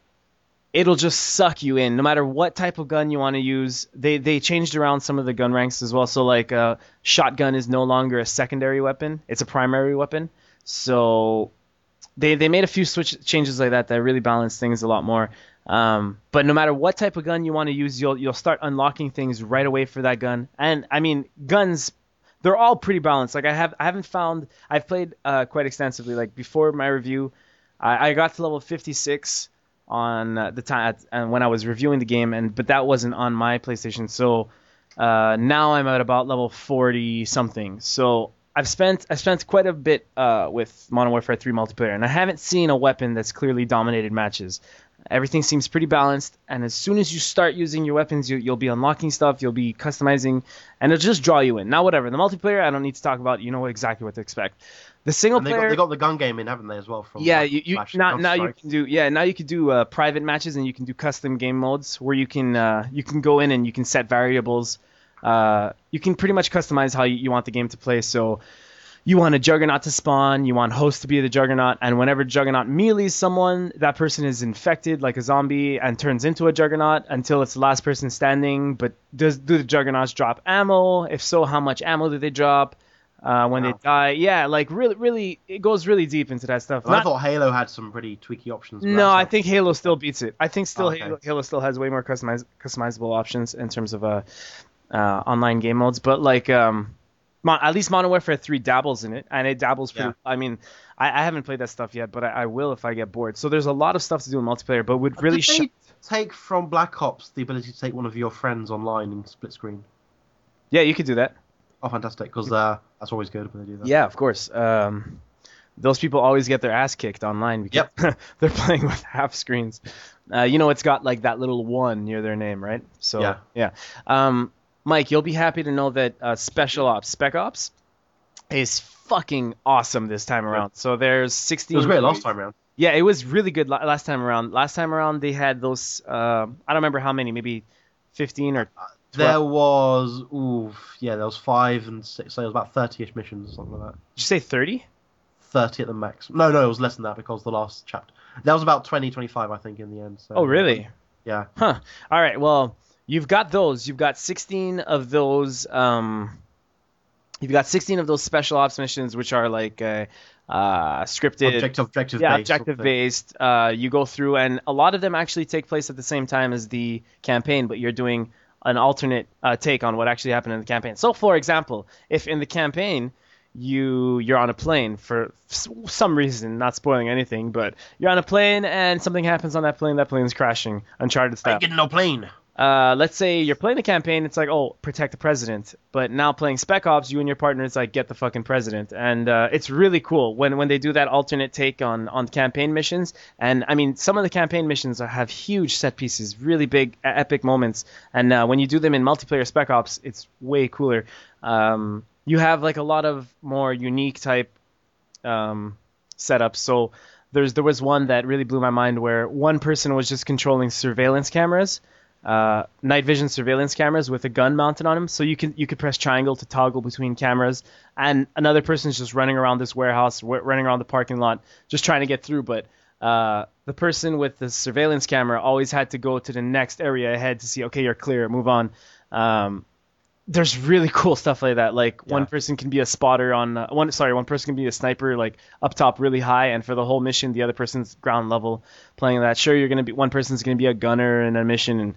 it'll just suck you in. No matter what type of gun you want to use they they changed around some of the gun ranks as well. So like uh, shotgun is no longer a secondary weapon. It's a primary weapon. So they they made a few switch changes like that that really balance things a lot more. Um, but no matter what type of gun you want to use you'll you'll start unlocking things right away for that gun. And i mean guns they're all pretty balanced. Like i have i haven't found i've played uh, quite extensively. Like before my review I, I got to level 56 on uh, the time and when I was reviewing the game, and but that wasn't on my PlayStation. So uh, now I'm at about level 40 something. So I've spent I spent quite a bit uh, with Modern Warfare 3 multiplayer, and I haven't seen a weapon that's clearly dominated matches. Everything seems pretty balanced, and as soon as you start using your weapons, you, you'll be unlocking stuff, you'll be customizing, and it'll just draw you in. Now, whatever the multiplayer, I don't need to talk about. You know exactly what to expect. The single And they player, got, they got the gun game in, haven't they, as well? From yeah, like, you, you Flash now now you can do yeah now you can do uh, private matches and you can do custom game modes where you can uh, you can go in and you can set variables. Uh, you can pretty much customize how you, you want the game to play. So you want a juggernaut to spawn, you want host to be the juggernaut, and whenever juggernaut melees someone, that person is infected like a zombie and turns into a juggernaut until it's the last person standing. But does do the juggernauts drop ammo? If so, how much ammo do they drop? Uh, when Wow. they die, yeah, like really, really, it goes really deep into that stuff. And I thought Halo had some pretty tweaky options. no, I think Halo still beats it. I think still Okay. Halo, Halo still has way more customiz- customizable options in terms of uh, uh, online game modes. But like, um, Mon- at least Modern Warfare 3 dabbles in it, and it dabbles pretty. Yeah. I mean, I, I haven't played that stuff yet, but I, I will if I get bored. So there's a lot of stuff to do in multiplayer, but would really sh- take from Black Ops the ability to take one of your friends online in split screen? yeah, you could do that. Oh, fantastic! Because uh, that's always good when they do that. Yeah, of course. Um, those people always get their ass kicked online because [laughs] they're playing with [laughs] half screens. Uh, you know, it's got like that little one near their name, right? So Yeah. yeah. Um, Mike, you'll be happy to know that uh, Special Ops, Spec Ops, is fucking awesome this time around. So there's 16. It was great last time around. Yeah, it was really good last time around. Last time around they had those. Uh, I don't remember how many, maybe 15 or There was, ooh, yeah, there was five and six. So it was about thirty-ish missions or something like that. did you say 30? Thirty at the max. No, no, it was less than that because the last chapter. That was about 20, 25, I think, in the end. So, Oh, really? Yeah. Huh. All right. Well, you've got those. You've got 16 of those. Um, you've got 16 of those special ops missions, which are like uh, uh, scripted. Objective, objective yeah, based. objective based. Uh, you go through, and a lot of them actually take place at the same time as the campaign, but you're doing an alternate uh, take on what actually happened in the campaign. So, for example, if in the campaign you you're on a plane for some reason, not spoiling anything, but you're on a plane and something happens on that plane, that plane's crashing, Uncharted I style. ain't getting no plane. Uh, let's say you're playing the campaign, it's like, oh, protect the president. But now playing Spec Ops, you and your partner, it's like, get the fucking president. And uh, it's really cool when, when they do that alternate take on, on campaign missions. And I mean, some of the campaign missions have huge set pieces, really big, epic moments. And uh, when you do them in multiplayer Spec Ops, it's way cooler. Um, you have like a lot of more unique type um, setups. So there's there was one that really blew my mind where one person was just controlling surveillance cameras, uh, night vision surveillance cameras with a gun mounted on them. So you can you could press triangle to toggle between cameras, and another person's just running around this warehouse, w- running around the parking lot, just trying to get through. But uh, the person with the surveillance camera always had to go to the next area ahead to see, okay, you're clear, move on. Um, there's really cool stuff like that. Like one person can be a spotter on uh, one. Sorry, one person can be a sniper, like up top, really high, and for the whole mission, the other person's ground level playing that. Sure, you're gonna be one person's gonna be a gunner in a mission, and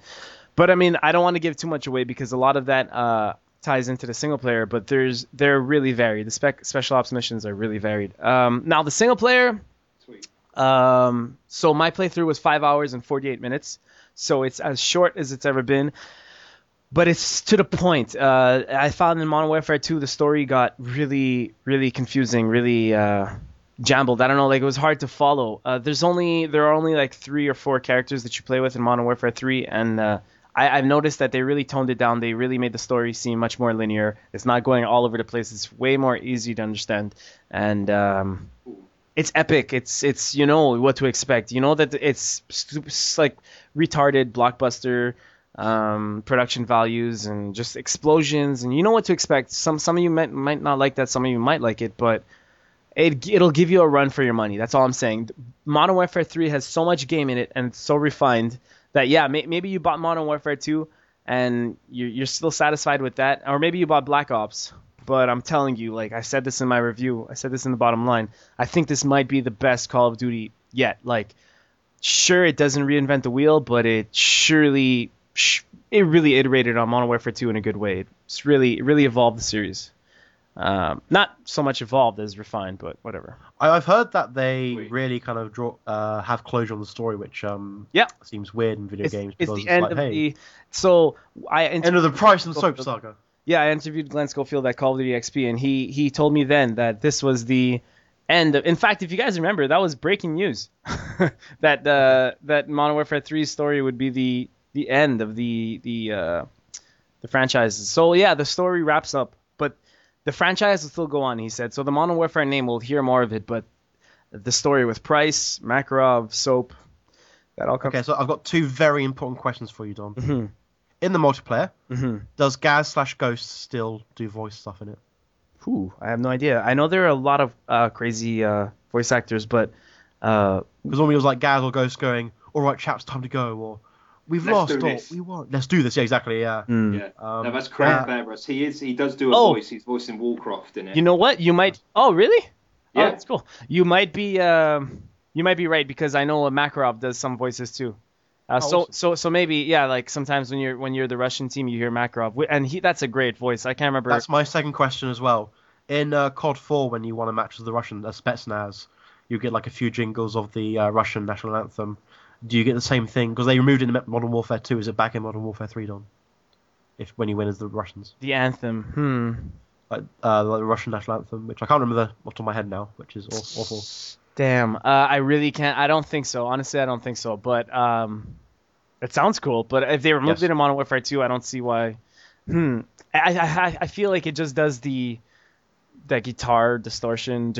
but I mean, I don't want to give too much away because a lot of that uh, ties into the single player. But there's they're really varied. The spec special ops missions are really varied. Um, now the single player, Sweet. um, so my playthrough was five hours and 48 minutes. so it's as short as it's ever been. But it's to the point. Uh, I found in Modern Warfare 2 the story got really, really confusing, really uh, jumbled. I don't know, like it was hard to follow. Uh, there's only there are only like three or four characters that you play with in Modern Warfare 3, and uh, I, I've noticed that they really toned it down. They really made the story seem much more linear. It's not going all over the place. It's way more easy to understand, and um, it's epic. It's it's you know what to expect. You know that it's, like retarded blockbuster um, production values and just explosions, and you know what to expect. Some some of you might might not like that. Some of you might like it, but it it'll give you a run for your money. That's all I'm saying. Modern Warfare 3 has so much game in it and it's so refined that yeah, may, maybe you bought Modern Warfare 2 and you're, you're still satisfied with that, or maybe you bought Black Ops. But I'm telling you, like I said this in my review, I said this in the bottom line. I think this might be the best Call of Duty yet. Like, sure, it doesn't reinvent the wheel, but it surely, it really iterated on Modern Warfare 2 in a good way. It's really, it really evolved the series. Um, not so much evolved as refined, but whatever. I've heard that they Wait. really kind of draw uh, have closure on the story, which um Yeah. seems weird in video It's, games it's because the end like, of hey, the. So I end of the Price and Soap saga. yeah, I interviewed Glen Schofield at Call of Duty XP, and he he told me then that this was the end. Of, in fact, if you guys remember, that was breaking news [laughs] that uh, that Modern Warfare 3's story would be the the end of the the uh, the franchises. So yeah, the story wraps up, but the franchise will still go on. He said. So the Modern Warfare name, we'll hear more of it, but the story with Price, Makarov, Soap, that all comes. Okay, so I've got two very important questions for you, Don. Mhm. In the multiplayer, Mhm. does Gaz slash Ghost still do voice stuff in it? Ooh, I have no idea. I know there are a lot of uh, crazy uh, voice actors, but uh, Because normally it was like Gaz or Ghost going, "All right, chaps, time to go," or "We've Let's lost," do or this. "We won." Let's do this. Yeah, exactly. Yeah. hmm. Yeah. Um, no, that's Craig yeah. Fairbrass. He is. He does do a Oh. voice. He's voicing Warcraft in it. you know what? You might. Oh, really? Oh, Yeah. that's cool. You might be. Um, you might be right because I know Makarov does some voices too. Uh, Oh, so awesome. so so maybe yeah, like sometimes when you're when you're the Russian team, you hear Makarov, and he that's a great voice. I can't remember. That's my second question as well. In uh, COD 4, when you won a match with the Russian uh, Spetsnaz, you get like a few jingles of the uh, Russian national anthem. Do you get the same thing? Because they removed it in Modern Warfare 2. Is it back in Modern Warfare 3, Don? If when you win as the Russians, the anthem. Hmm. like uh, the Russian national anthem, which I can't remember the off the top of my head now, which is awful. Damn. Uh, I really can't. I don't think so. Honestly, I don't think so. But um, it sounds cool. But if they removed Yes. it in Modern Warfare 2, I don't see why. Hmm. I, I, I feel like it just does the that guitar distortion,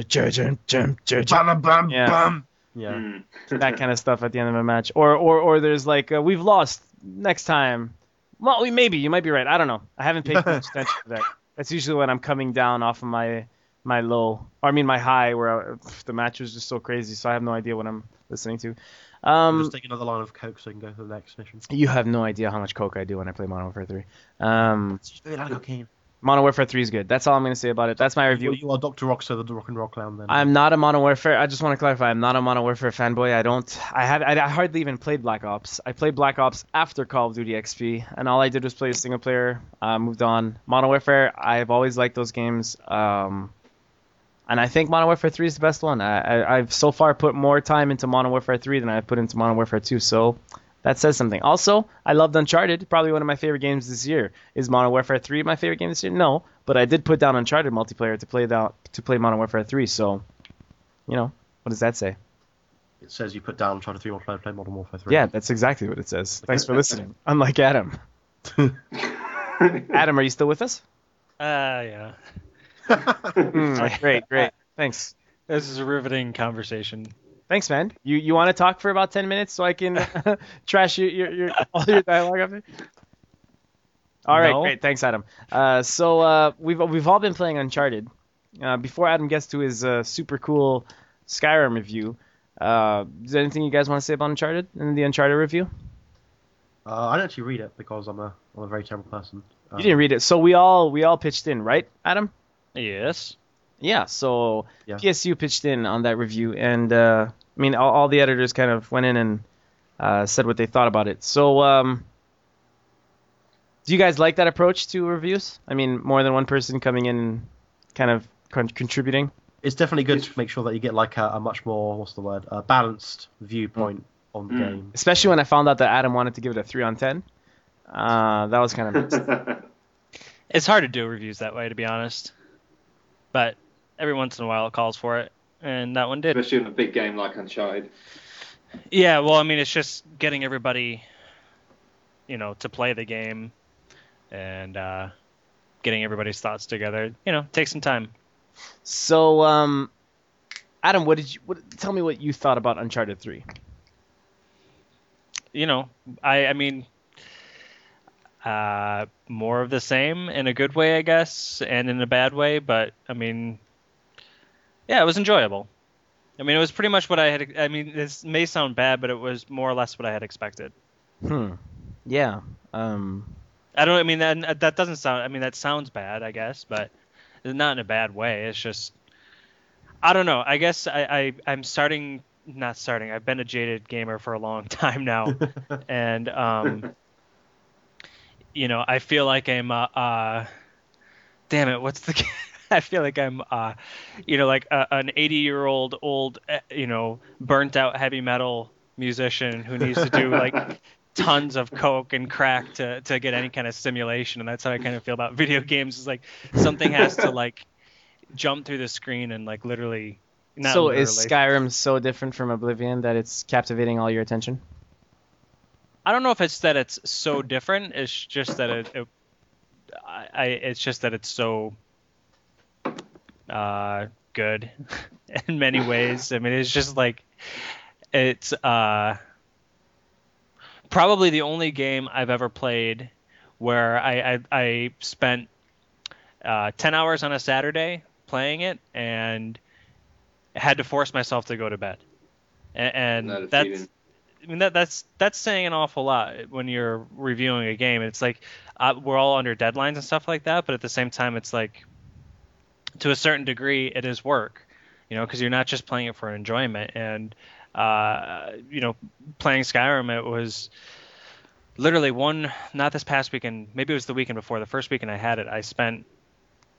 Bam, Yeah. bam. Yeah. Mm. that kind of stuff at the end of a match. Or or or there's like uh, we've lost next time. Well, we- maybe you might be right. I don't know. I haven't paid [laughs] much attention to that. That's usually when I'm coming down off of my my low, or I mean my high, where I, the match was just so crazy. So I have no idea what I'm listening to. Um, just take another line of coke so I can go to the next mission. you have no idea how much coke I do when I play Modern Warfare 3. Um, It's just very lot of cocaine. Modern Warfare 3 is good. That's all I'm gonna say about it. That's my review. You, are Doctor Rockso, the rock and roll clown. Then I'm not a Modern Warfare. I just want to clarify. I'm not a Modern Warfare fanboy. I don't. I have. I, I hardly even played Black Ops. I played Black Ops after Call of Duty XP, and all I did was play a single player. Uh, moved on. Modern Warfare. I've always liked those games. Um, and I think Modern Warfare 3 is the best one. I, I, I've so far put more time into Modern Warfare 3 than I've put into Modern Warfare 2. So that says something. Also, I loved Uncharted. Probably one of my favorite games this year. Is Modern Warfare 3 my favorite game this year? No, but I did put down Uncharted multiplayer to play that to play Modern Warfare 3. So, you know, what does that say? It says you put down Uncharted three more play, play Modern Warfare 3. Yeah, that's exactly what it says. Thanks for listening. Unlike Adam. [laughs] Adam, are you still with us? Uh, yeah. [laughs] Mm, great, great. Thanks. This is a riveting conversation. Thanks, man. You you want to talk for about ten minutes so I can [laughs] [laughs] trash your, your, your all your dialogue up there? All right, No. great. Thanks, Adam. Uh, so uh, we've we've all been playing Uncharted. Uh, before Adam gets to his uh, super cool Skyrim review, uh, is there anything you guys want to say about Uncharted in the Uncharted review? Uh, I didn't actually read it because I'm a I'm a very terrible person. Um, You didn't read it, so we all we all pitched in, right, Adam? Yes. Yeah, so Yeah. PSU pitched in on that review, and uh, I mean, all, all the editors kind of went in and uh, said what they thought about it. So, um, do you guys like that approach to reviews? I mean, more than one person coming in and kind of con- contributing. It's definitely good to make sure that you get like a, a much more what's the word a balanced viewpoint on the Mm. game. Especially when I found out that Adam wanted to give it a three on ten. Uh, that was kind of [laughs] mixed. It's hard to do reviews that way, to be honest. But every once in a while, it calls for it, and that one did. Especially in a big game like Uncharted. Yeah, well, I mean, it's just getting everybody, you know, to play the game, and uh, getting everybody's thoughts together. You know, takes some time. So, um, Adam, what did you? What, tell me what you thought about Uncharted Three. You know, I, I mean, uh, more of the same in a good way, I guess, and in a bad way. But I mean, yeah, it was enjoyable. I mean, it was pretty much what I had. I mean, this may sound bad, but it was more or less what I had expected. Hmm. Yeah. Um. I don't. I mean, that that doesn't sound. I mean, that sounds bad, I guess, but it's not in a bad way. It's just, I don't know. I guess I, I I'm starting. Not starting. I've been a jaded gamer for a long [laughs] time now, [laughs] and um, you know, I feel like I'm. Uh, uh damn it, what's the? [laughs] [laughs] I feel like I'm, uh, you know, like a, an 80 year old old, uh, you know, burnt out heavy metal musician who needs to do like [laughs] tons of coke and crack to to get any kind of stimulation, and that's how I kind of feel about [laughs] video games. Is like something has to like jump through the screen and like literally. Not so literally. is Skyrim so different from Oblivion that it's captivating all your attention? I don't know if it's that it's so different. It's just that it, it I, I it's just that it's so uh good [laughs] in many ways. I mean, it's just like it's uh probably the only game I've ever played where I I, I spent uh, 10 hours on a Saturday playing it and had to force myself to go to bed. And, that's. I mean that that's that's saying an awful lot when you're reviewing a game. It's like uh, we're all under deadlines and stuff like that, but at the same time, it's like to a certain degree, it is work, you know, because you're not just playing it for enjoyment. And uh, you know, playing Skyrim, it was literally one not this past weekend, maybe it was the weekend before. The first weekend I had it, I spent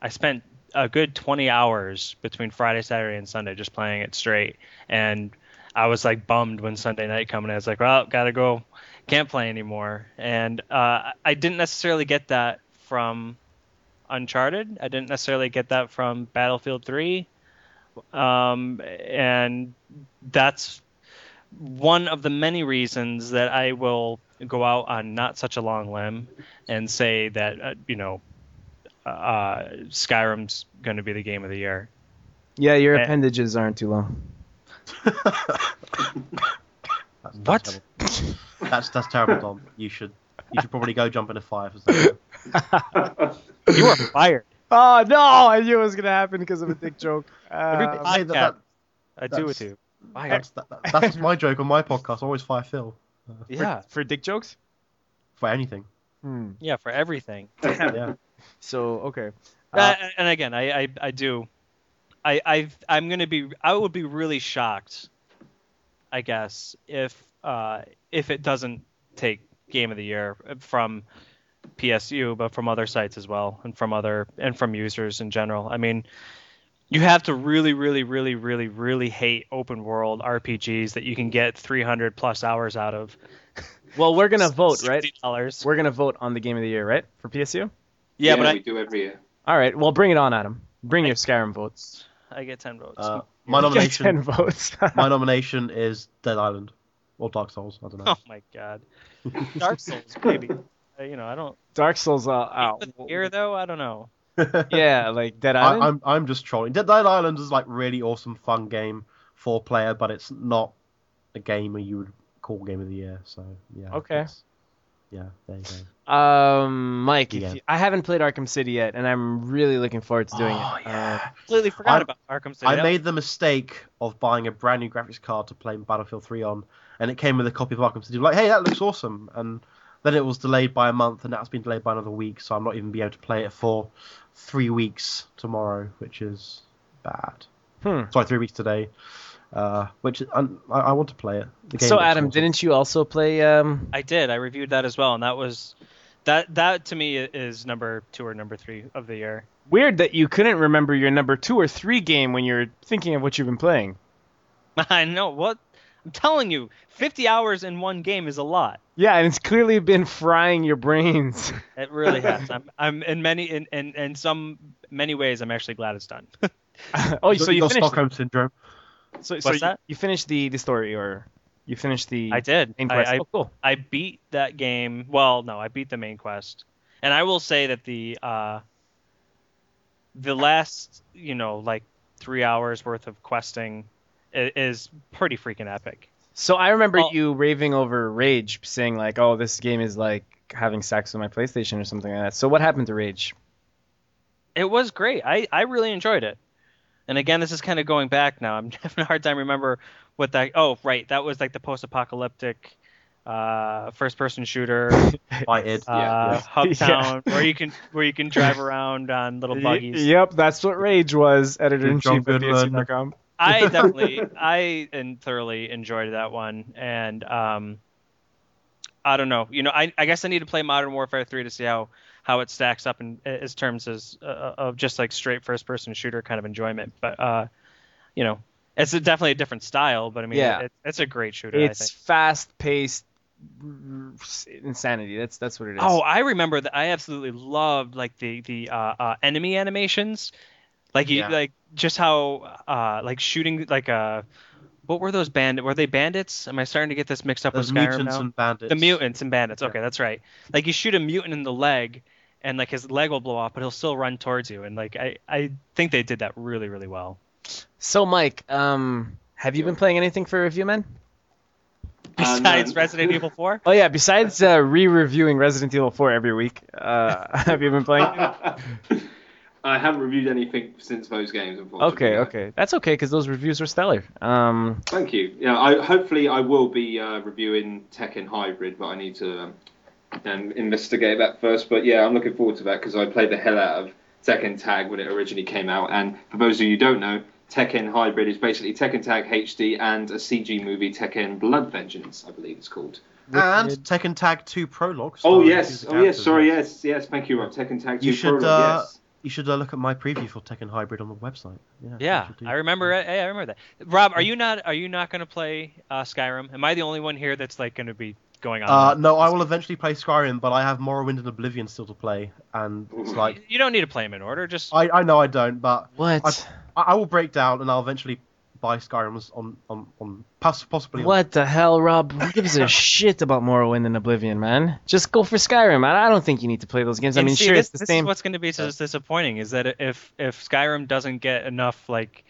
I spent a good 20 hours between Friday, Saturday, and Sunday just playing it straight, and I was like bummed when Sunday night coming. I was like, well, gotta go, can't play anymore. And uh, I didn't necessarily get that from Uncharted. I didn't necessarily get that from Battlefield 3. Um, and that's one of the many reasons that I will go out on not such a long limb and say that uh, you know uh, Skyrim's going to be the game of the year. Yeah, your Eh. appendages aren't too long. [laughs] That's, What? That's terrible. that's, that's terrible, Dom. You should you should probably go jump in a fire for something. [laughs] You are fired. Oh no! I knew it was gonna happen because of a dick joke. Everybody- Uh, Hey, that- that- I do it That's- to you. That's, that, that- that's my joke on my podcast. I always fire Phil [laughs] Yeah, for dick jokes. for anything. Hmm. yeah, for everything. [laughs] Yeah. So okay. Uh, Uh, and again, I, I, I do. I, I, I'm gonna be. I would be really shocked. I guess if, uh, if it doesn't take Game of the Year from PSU, but from other sites as well, and from other and from users in general. I mean, you have to really, really, really, really, really hate open world RPGs that you can get 300 plus hours out of. [laughs] well, we're gonna vote, right? Dollars. We're gonna vote on the game of the year, right? For PSU. Yeah, but we I, do every year. All right. Well, bring it on, Adam. Bring your Skyrim votes. I get 10 votes. Uh, my [laughs] You get nomination. ten votes. [laughs] my nomination is Dead Island or Dark Souls. I don't know. [laughs] Oh my god. Dark [laughs] Souls, baby. Uh, you know, I don't. Dark Souls. Uh, oh, Here though, I don't know. [laughs] yeah, like Dead I, Island. I'm I'm just trolling. Dead Dead Island is like really awesome, fun game, four player, but it's not a game where you would call game of the year. So yeah. Okay. it's- Yeah, there you go. Um, Mike, if you, I haven't played Arkham City yet, and I'm really looking forward to doing Oh, it. yeah. Uh, Completely forgot I- about Arkham City. I made the mistake of buying a brand new graphics card to play Battlefield 3 on, and it came with a copy of Arkham City. Like, hey, that looks awesome. And then it was delayed by a month, and now it's been delayed by another week, so I'm not even be able to play it for three weeks tomorrow, which is bad. hmm. Sorry, three weeks today. Uh, which and I, I want to play it. The game So, Adam, awesome. didn't you also play? Um, I did. I reviewed that as well, and that was that. That to me is number two or number three of the year. weird that you couldn't remember your number two or three game when you're thinking of what you've been playing. [laughs] I know what. I'm telling you, 50 hours in one game is a lot. Yeah, and it's clearly been frying your brains. [laughs] It really has. [laughs] I'm, I'm in many in, in in some many ways. I'm actually glad it's done. oh, so you got finished. Stockholm syndrome. So, so What's you, that? you finished the the story, or you finished the I did. main I, quest? I, oh, cool. I beat that game. Well, no, I beat the main quest, and I will say that the uh, the last, you know, like three hours worth of questing i- is pretty freaking epic. So I remember Well- you raving over Rage, saying like, "Oh, this game is like having sex with my PlayStation or something like that." So what happened to Rage? It was great. I, I really enjoyed it. And again, this is kind of going back now. I'm [laughs] having a hard time remember what that. Oh, right, that was like the post-apocalyptic uh, first-person shooter, [laughs] By id. uh, [laughs] Yeah. Hubtown, where you can where you can drive around on little buggies. Yep, that's what Rage was. Editor in chief John of Goodman. I definitely, I and thoroughly enjoyed that one, and um, I don't know, you know, I, I guess I need to play Modern Warfare 3 to see how how it stacks up in as terms as uh, of just like straight first person shooter kind of enjoyment, but uh, you know, it's a, definitely a different style, but I mean, Yeah. it, it's a great shooter. It's fast paced insanity. That's that's what it is. Oh, I remember that. I absolutely loved like the the uh, uh, enemy animations, like you Yeah. like just how uh like shooting like uh what were those bandit? Were they bandits? Am I starting to get this mixed up There's with Skyrim mutants now? and bandits. the mutants and bandits. Yeah. Okay, that's right. Like you shoot a mutant in the leg, and like his leg will blow off, but he'll still run towards you. And like I I think they did that really really well. So Mike, um, have you been playing anything for Review Man? Uh, no. Besides Resident Evil 4. [laughs] Oh yeah, besides uh, re-reviewing Resident Evil 4 every week, uh, [laughs] have you been playing? [laughs] I haven't reviewed anything since those games, unfortunately. Okay, okay, that's okay because those reviews were stellar. Um, Thank you. Yeah, I hopefully I will be uh, reviewing Tekken Hybrid, but I need to um, um, investigate that first. But yeah, I'm looking forward to that because I played the hell out of Tekken Tag when it originally came out. And for those of you who don't know, Tekken Hybrid is basically Tekken Tag HD and a CG movie, Tekken Blood Vengeance, I believe it's called. And Tekken Tag 2 Prologue. Oh yes, oh yes, Campbell. sorry, yes, yes, thank you, Rob. Tekken Tag 2 You should, Prologue, uh, yes. You should uh, look at my preview for Tekken Hybrid on the website. Yeah, Yeah. I remember. I, I remember that. Rob, are you not are you not going to play uh, Skyrim? Am I the only one here that's like going to be going on? Uh, no, I will eventually play Skyrim, but I have Morrowind and Oblivion still to play, and it's like you don't need to play them in order. Just I, I know I don't, but what? I, I will break down and I'll eventually buy Skyrim on on on possibly. on- What the hell, Rob? Who gives a [laughs] shit about Morrowind and Oblivion, man? Just go for Skyrim. I, I don't think you need to play those games. I mean, see, sure, this, it's the this same. is what's going to be so disappointing is that if if Skyrim doesn't get enough like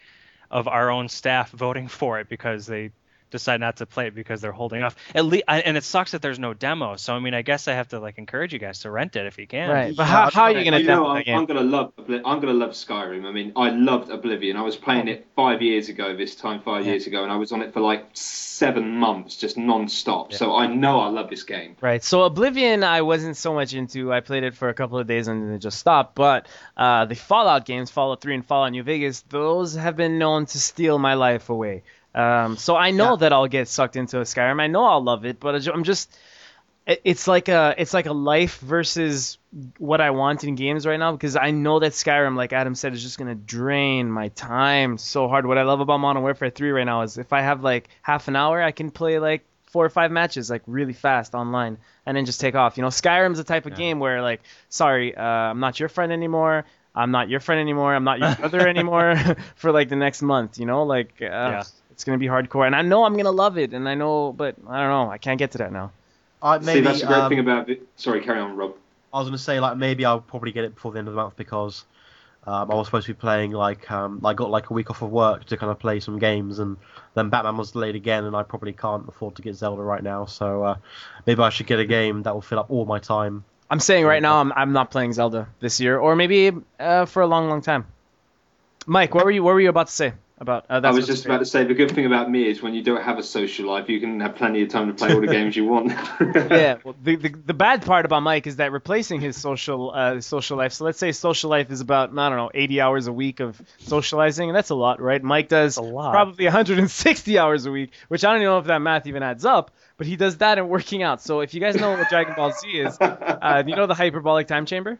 of our own staff voting for it because they decide not to play it because they're holding off. At least, and it sucks that there's no demo. So I mean, I guess I have to like encourage you guys to rent it if you can. Right, but how, how are you gonna you know, I'm. I'm gonna love I'm gonna love Skyrim. I mean, I loved Oblivion. I was playing it five years ago. This time, five Yeah. years ago, and I was on it for like seven months, just non-stop. So I know I love this game. Right. So Oblivion, I wasn't so much into. I played it for a couple of days and then it just stopped. But uh, the Fallout games, Fallout 3 and Fallout New Vegas, those have been known to steal my life away. Um, so I know Yeah. that I'll get sucked into a Skyrim. I know I'll love it, but I'm just it's like a it's like a life versus what I want in games right now because I know that Skyrim, like Adam said, is just gonna drain my time so hard. What I love about Modern Warfare 3 right now is if I have like half an hour, I can play like four or five matches like really fast online and then just take off. You know, Skyrim's the type of game where like, sorry, uh, I'm not your friend anymore. I'm not your friend anymore. I'm not your brother [laughs] anymore [laughs] for like the next month. You know, like uh, Yeah. It's gonna be hardcore, and I know I'm gonna love it, and I know, but I don't know, I can't get to that now. I, See, that's the great um, thing about it. Sorry, carry on, Rob. I was gonna say like maybe I'll probably get it before the end of the month because um, I was supposed to be playing like um, I got like a week off of work to kind of play some games and then Batman was delayed again and I probably can't afford to get Zelda right now so uh, maybe I should get a game that will fill up all my time. I'm saying right now I'm I'm not playing Zelda this year, or maybe uh, for a long, long time. Mike, what were you what were you about to say about? Uh, I was just about to say the good thing about me is when you don't have a social life, you can have plenty of time to play all the [laughs] games you want. yeah. [laughs] Well, the, the the bad part about Mike is that replacing his social uh, social life. So let's say social life is about I don't know 80 hours a week of socializing, and that's a lot, right? Mike does a lot. probably 160 hours a week, which I don't even know if that math even adds up. But he does that and working out. So if you guys know what Dragon Ball Z is, [laughs] uh, you know the hyperbolic time chamber?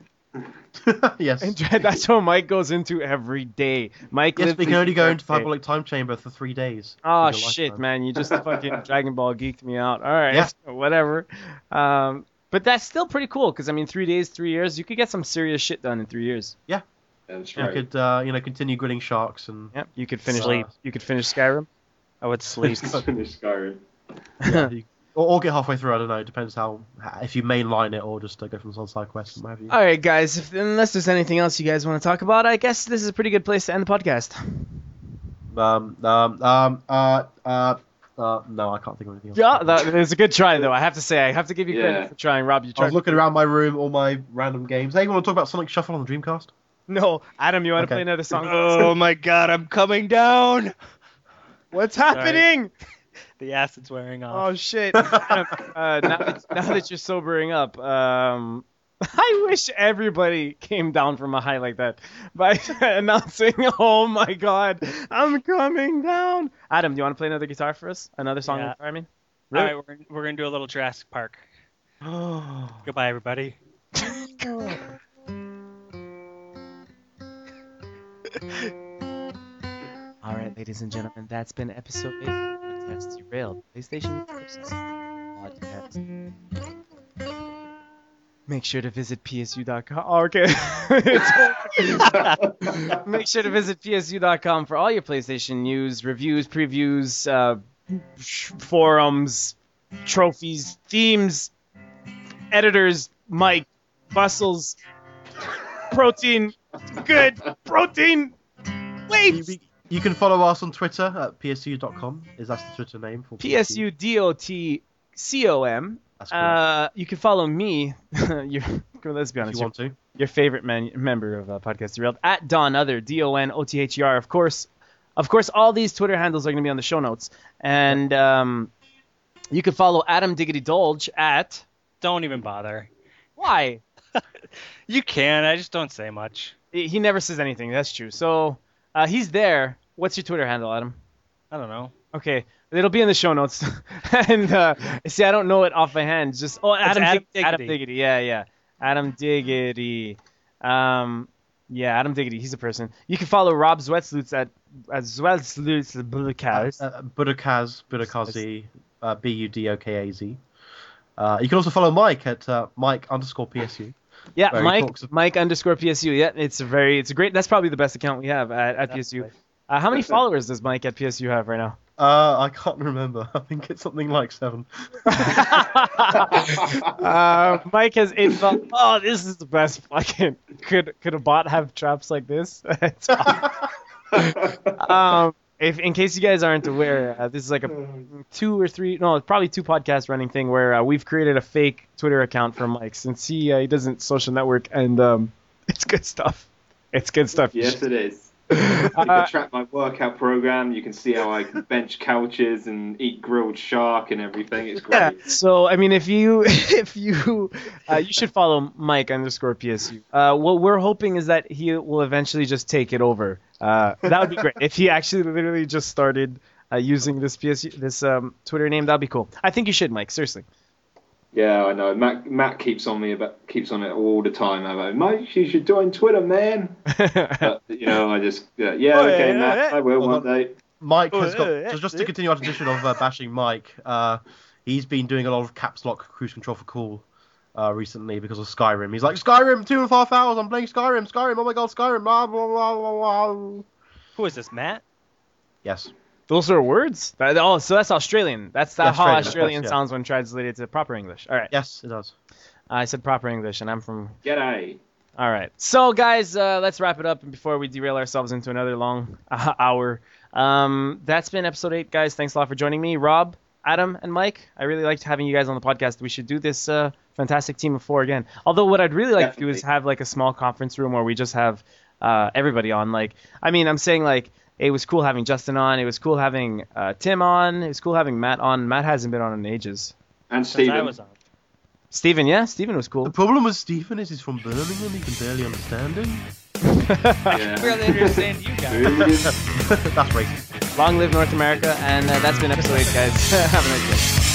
Yes. And [laughs] that's what Mike goes into every day. Mike Yes, we can only go into every day. Hyperbolic Time Chamber for three days. Oh shit, lifetime. man! You just [laughs] fucking Dragon Ball geeked me out. All right, Yeah. [laughs] whatever. Um, but that's still pretty cool because I mean, three days, three years, you could get some serious shit done in three years. Yeah. That's You could, uh, you know, continue grilling sharks and Yep, you could finish. Sleep. You could finish Skyrim. I would sleep. Finish Skyrim. yeah, you- or, or get halfway through. I don't know. It depends how if you mainline it or just uh, go from some side quest and what have you. All right, guys. If, unless there's anything else you guys want to talk about, I guess this is a pretty good place to end the podcast. Um, um, um, uh, uh, uh, no, I can't think of anything else. Yeah, that is a good try, though. I have to say, I have to give you credit for trying, Rob. You trying. I was looking around my room, all my random games. Hey, you want to talk about Sonic Shuffle on the Dreamcast? No, Adam, you want to play another song? oh my god, I'm coming down. What's happening? The acid's wearing off. Oh shit! [laughs] Adam, uh, now, that, now that you're sobering up, um, [laughs] I wish everybody came down from a high like that by [laughs] announcing, "Oh my God, I'm coming down." Adam, do you want to play another guitar for us? Another song? Yeah. I mean, All right, we're, we're gonna do a little Jurassic Park. [gasps] Goodbye, everybody. All right, ladies and gentlemen, that's been episode eight. Of Podcast Derailed PlayStation Exclusives podcast. Make sure to visit psu.com. Oh, okay. [laughs] Make sure to visit psu.com for all your PlayStation news, reviews, previews, uh, forums, trophies, themes, editors, Mike, bustles, protein, good, protein, You, waves. You can follow us on Twitter at psu.com. Is that the Twitter name for P S U D O T C O M. That's correct. Uh, you can follow me. [laughs] your, let's be honest. if honest. you Your, want to. your favorite man, member of uh, Podcast Derailed at Don Other D O N O T H E R. Of course, of course, all these Twitter handles are going to be on the show notes, and um, you can follow Adam Diggity Dolge at Don't even bother. why [laughs] You can. I just don't say much. he he never says anything. That's true. So uh, he's there. What's your Twitter handle, Adam? I don't know. Okay, it'll be in the show notes. [laughs] and uh, see, I don't know it off my hand. Just oh, Adam, Adam Dig- Adam Diggity. Diggity. Yeah, yeah, Adam Diggity. Um, yeah, Adam Diggity. He's a person. You can follow Rob Zwetslutz at at Zwetslutz Uh, Budokaz, Budokazi, uh, B U D O K A Z. Uh, you can also follow Mike at uh, Mike underscore PSU. Yeah, where Mike talks Mike underscore PSU. Yeah, it's a very it's a great. That's probably the best account we have at, at That's PSU. right. Uh, how many followers does Mike at PSU have right now? Uh, I can't remember. [laughs] I think it's something like seven. [laughs] uh, Mike has eight. fol- Oh, this is the best fucking. Could could a bot have traps like this? [laughs] It's um, if in case you guys aren't aware, uh, this is like a [laughs] two or three, no, probably two podcast running thing where uh, we've created a fake Twitter account for Mike since he uh, he doesn't social network, and um, [laughs] it's good stuff. It's good stuff. Yes, it is. [laughs] You Uh, can track my workout program. You can see how I can bench couches and eat grilled shark and everything. It's great. Yeah. great. So I mean, if you if you uh, you should follow Mike underscore PSU. Uh, what we're hoping is that he will eventually just take it over. Uh, that would be great if he actually literally just started uh, using this PSU this um, Twitter name. That'd be cool. I think you should, Mike. Seriously. Yeah, I know. Matt Matt keeps on me about keeps on it all the time. About Mike, you should join Twitter, man. [laughs] But you know, I just yeah, yeah Oh, okay, yeah, Matt, yeah. I will Well, one day. Mike has got so just to continue our tradition of uh, bashing Mike. Uh, he's been doing a lot of caps lock cruise control for cool uh, recently because of Skyrim. He's like Skyrim, two and a half hours. I'm playing Skyrim, Skyrim. Oh my god, Skyrim. Blah blah blah blah blah. Who is this, Matt? Yes. Those are words. That, oh, so that's Australian. That's that Yeah, how Australian, of Australian course, yeah. sounds when translated to proper English. All right. Yes, it does. I said proper English, and I'm from G'day. All right. So, guys, uh, let's wrap it up before we derail ourselves into another long uh, [laughs] hour. Um, that's been episode eight, guys. Thanks a lot for joining me, Rob, Adam, and Mike. I really liked having you guys on the podcast. We should do this uh, fantastic team of four again. Although, what I'd really like to do is have like a small conference room where we just have uh, everybody on. Like, I mean, I'm saying like. It was cool having Justin on. It was cool having uh, Tim on. It was cool having Matt on. Matt hasn't been on in ages. And Since I Stephen. was on. Steven, yeah, Steven was cool. The problem with Steven is he's from Birmingham. He can barely understand him. Yeah. [laughs] Barely understand you guys. [laughs] That's racist. Long live North America, and uh, that's been episode eight, guys. [laughs] Have a nice day.